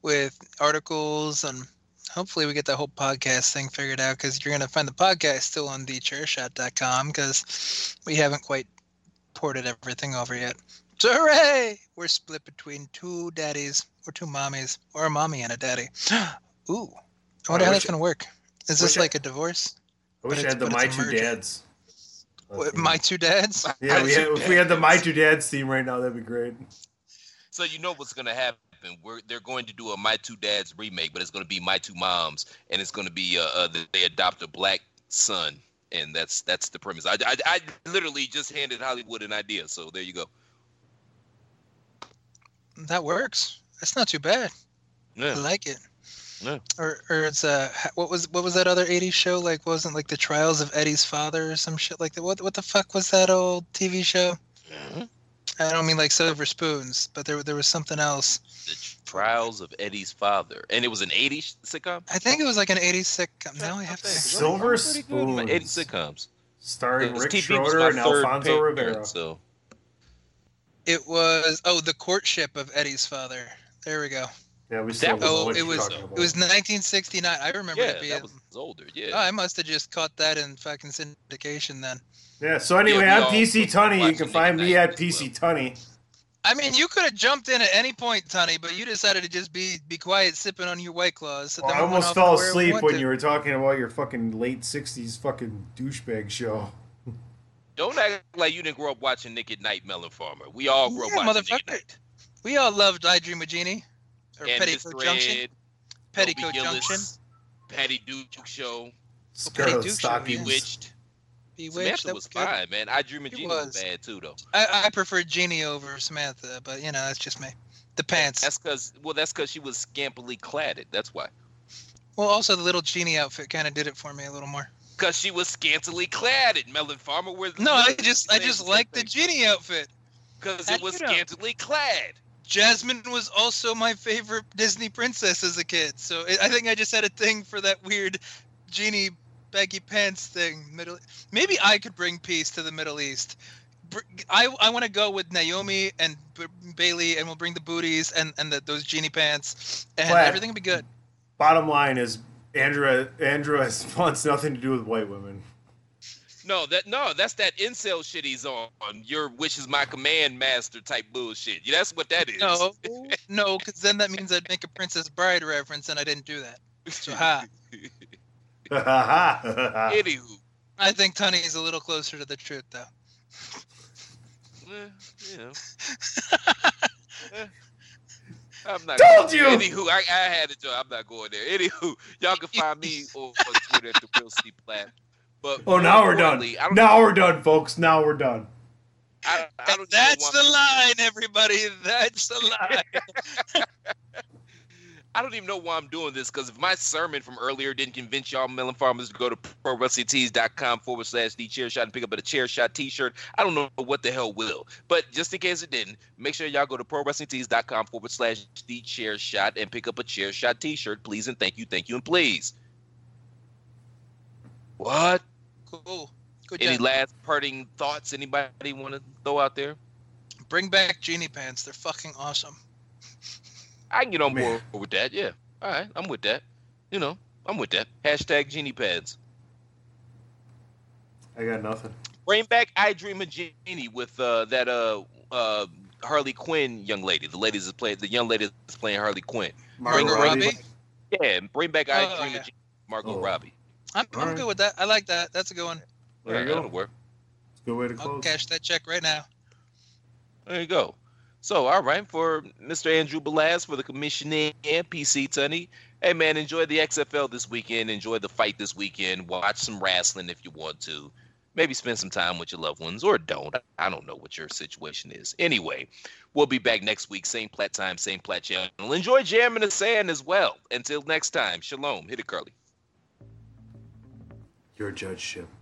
with articles and hopefully we get the whole podcast thing figured out because you're going to find the podcast still on thechairshot.com because we haven't quite ported everything over yet. So hooray! We're split between two daddies or two mommies or a mommy and a daddy. Ooh. I wonder I how that's going to work. Is this I- like a divorce? I wish I had the My but it's a Two merger. Dads. What, my two dads? Yeah, we had, if we had the My Two Dads theme right now, that'd be great. So you know what's gonna happen. We're they're going to do a My Two Dads remake, but it's gonna be My Two Moms, and it's gonna be uh, uh they adopt a black son, and that's that's the premise. I, I I literally just handed Hollywood an idea, so there you go. That works. That's not too bad. I like it. yeah. Or, or it's uh, what was what was that other '80s show? Like, wasn't like the Trials of Eddie's Father or some shit like that? What what the fuck was that old TV show? Mhm. I don't mean like Silver Spoons, but there there was something else. The Trials of Eddie's Father, and it was an '80s sitcom. I think it was like an '80s sitcom. Now I have to. Silver Pretty good. My '80s Spoons. sitcoms. Starring Because Rick TV Schroder and third Alfonso parent, Rivera. So It was oh the courtship of Eddie's father. There we go. Yeah, we still That Oh, it was talking it was 1969. I remember yeah, it being. that was older. Yeah. Oh, I must have just caught that in fucking syndication then. Yeah, so anyway, we I'm PC Tunney. You can find me at as PC Tunney. I mean, you could have jumped in at any point, Tony, but you decided to just be be quiet, sipping on your white claws. So Well, I almost fell to where we asleep when you were talking about your fucking late 60s fucking douchebag show. Don't act like you didn't grow up watching Nick at Night, Melon Farmer. We all grew Yeah, up watching Nick at motherfucker. Night. We all loved I Dream of Jeannie or And Petticoat Mr. Junction. Ed, Petticoat Dobie Gillis, Junction. Patty Duke Show, Scarlet Duke show, Bewitched. Bewitched. Samantha that was good. fine, man. I Dream of It Genie was was. bad too, though. I, I prefer Genie over Samantha, but you know that's just me. The pants. That's because well, that's because she was scantily cladded. That's why. well, also the little Genie outfit kind of did it for me a little more. Because she was scantily clad cladded. Melon Farmer was. No, I just I just like the Genie outfit. because it was scantily clad. Jasmine was also my favorite Disney princess as a kid, so I I think I just had a thing for that weird genie baggy pants thing. Middle, maybe I could bring peace to the Middle East. I I want to go with Naomi and B- Bayley, and we'll bring the booties and and the, those genie pants, and Flat. everything will be good. Bottom line is, Andrew, Andrew has, wants nothing to do with white women. No, that no, that's that incel shit he's on. Your wish is my command, master type bullshit. Yeah, that's what that is. No, no, because then that means I'd make a Princess Bride reference, and I didn't do that. So ha. Anywho, I think Tunny's a little closer to the truth, though. eh, you know. Eh, I'm not. Told you! Anywho, I, I had a joke. I'm not going there. Anywho, y'all can find me on, on Twitter at the Real C Plat. But oh, now we're done. importantly, I don't, Now we're done, folks. Now we're done. I, I don't That's want- the line, everybody. That's the line. I don't even know why I'm doing this because if my sermon from earlier didn't convince y'all melon farmers to go to prowrestlingtees.com forward slash the chair shot and pick up a chair shot t shirt, I don't know what the hell will. But just in case it didn't, make sure y'all go to prowrestlingtees.com forward slash the chair shot and pick up a chair shot t shirt, please and thank you, thank you, and please. What? Cool. Good Any job. last parting thoughts anybody want to throw out there? Bring back genie pants. They're fucking awesome. I can get on Man. board with that. Yeah. All right. I'm with that. You know, I'm with that. Hashtag genie pads. I got nothing. Bring back I Dream of Jeannie with uh, that uh, uh, Harley Quinn young lady. The ladies is playing the young lady is playing Harley Quinn. Margot Margot Robbie. Robbie. Yeah, and bring back I Oh, Dream yeah. of Jeannie. Margot Oh. Robbie. I'm, I'm Alright. good with that. I like that. That's a good one. There you go. That'll work. It's a good way to close. I'll cash that check right now. There you go. So, all right, for Mr. Andrew Belaz, for the commissioner and PC Tunney. Hey, man, enjoy the XFL this weekend. Enjoy the fight this weekend. Watch some wrestling if you want to. Maybe spend some time with your loved ones or don't. I don't know what your situation is. Anyway, we'll be back next week. Same plat time, same plat channel. Enjoy jamming the Sand as well. Until next time, shalom. Hit it, Curly. Your judgeship.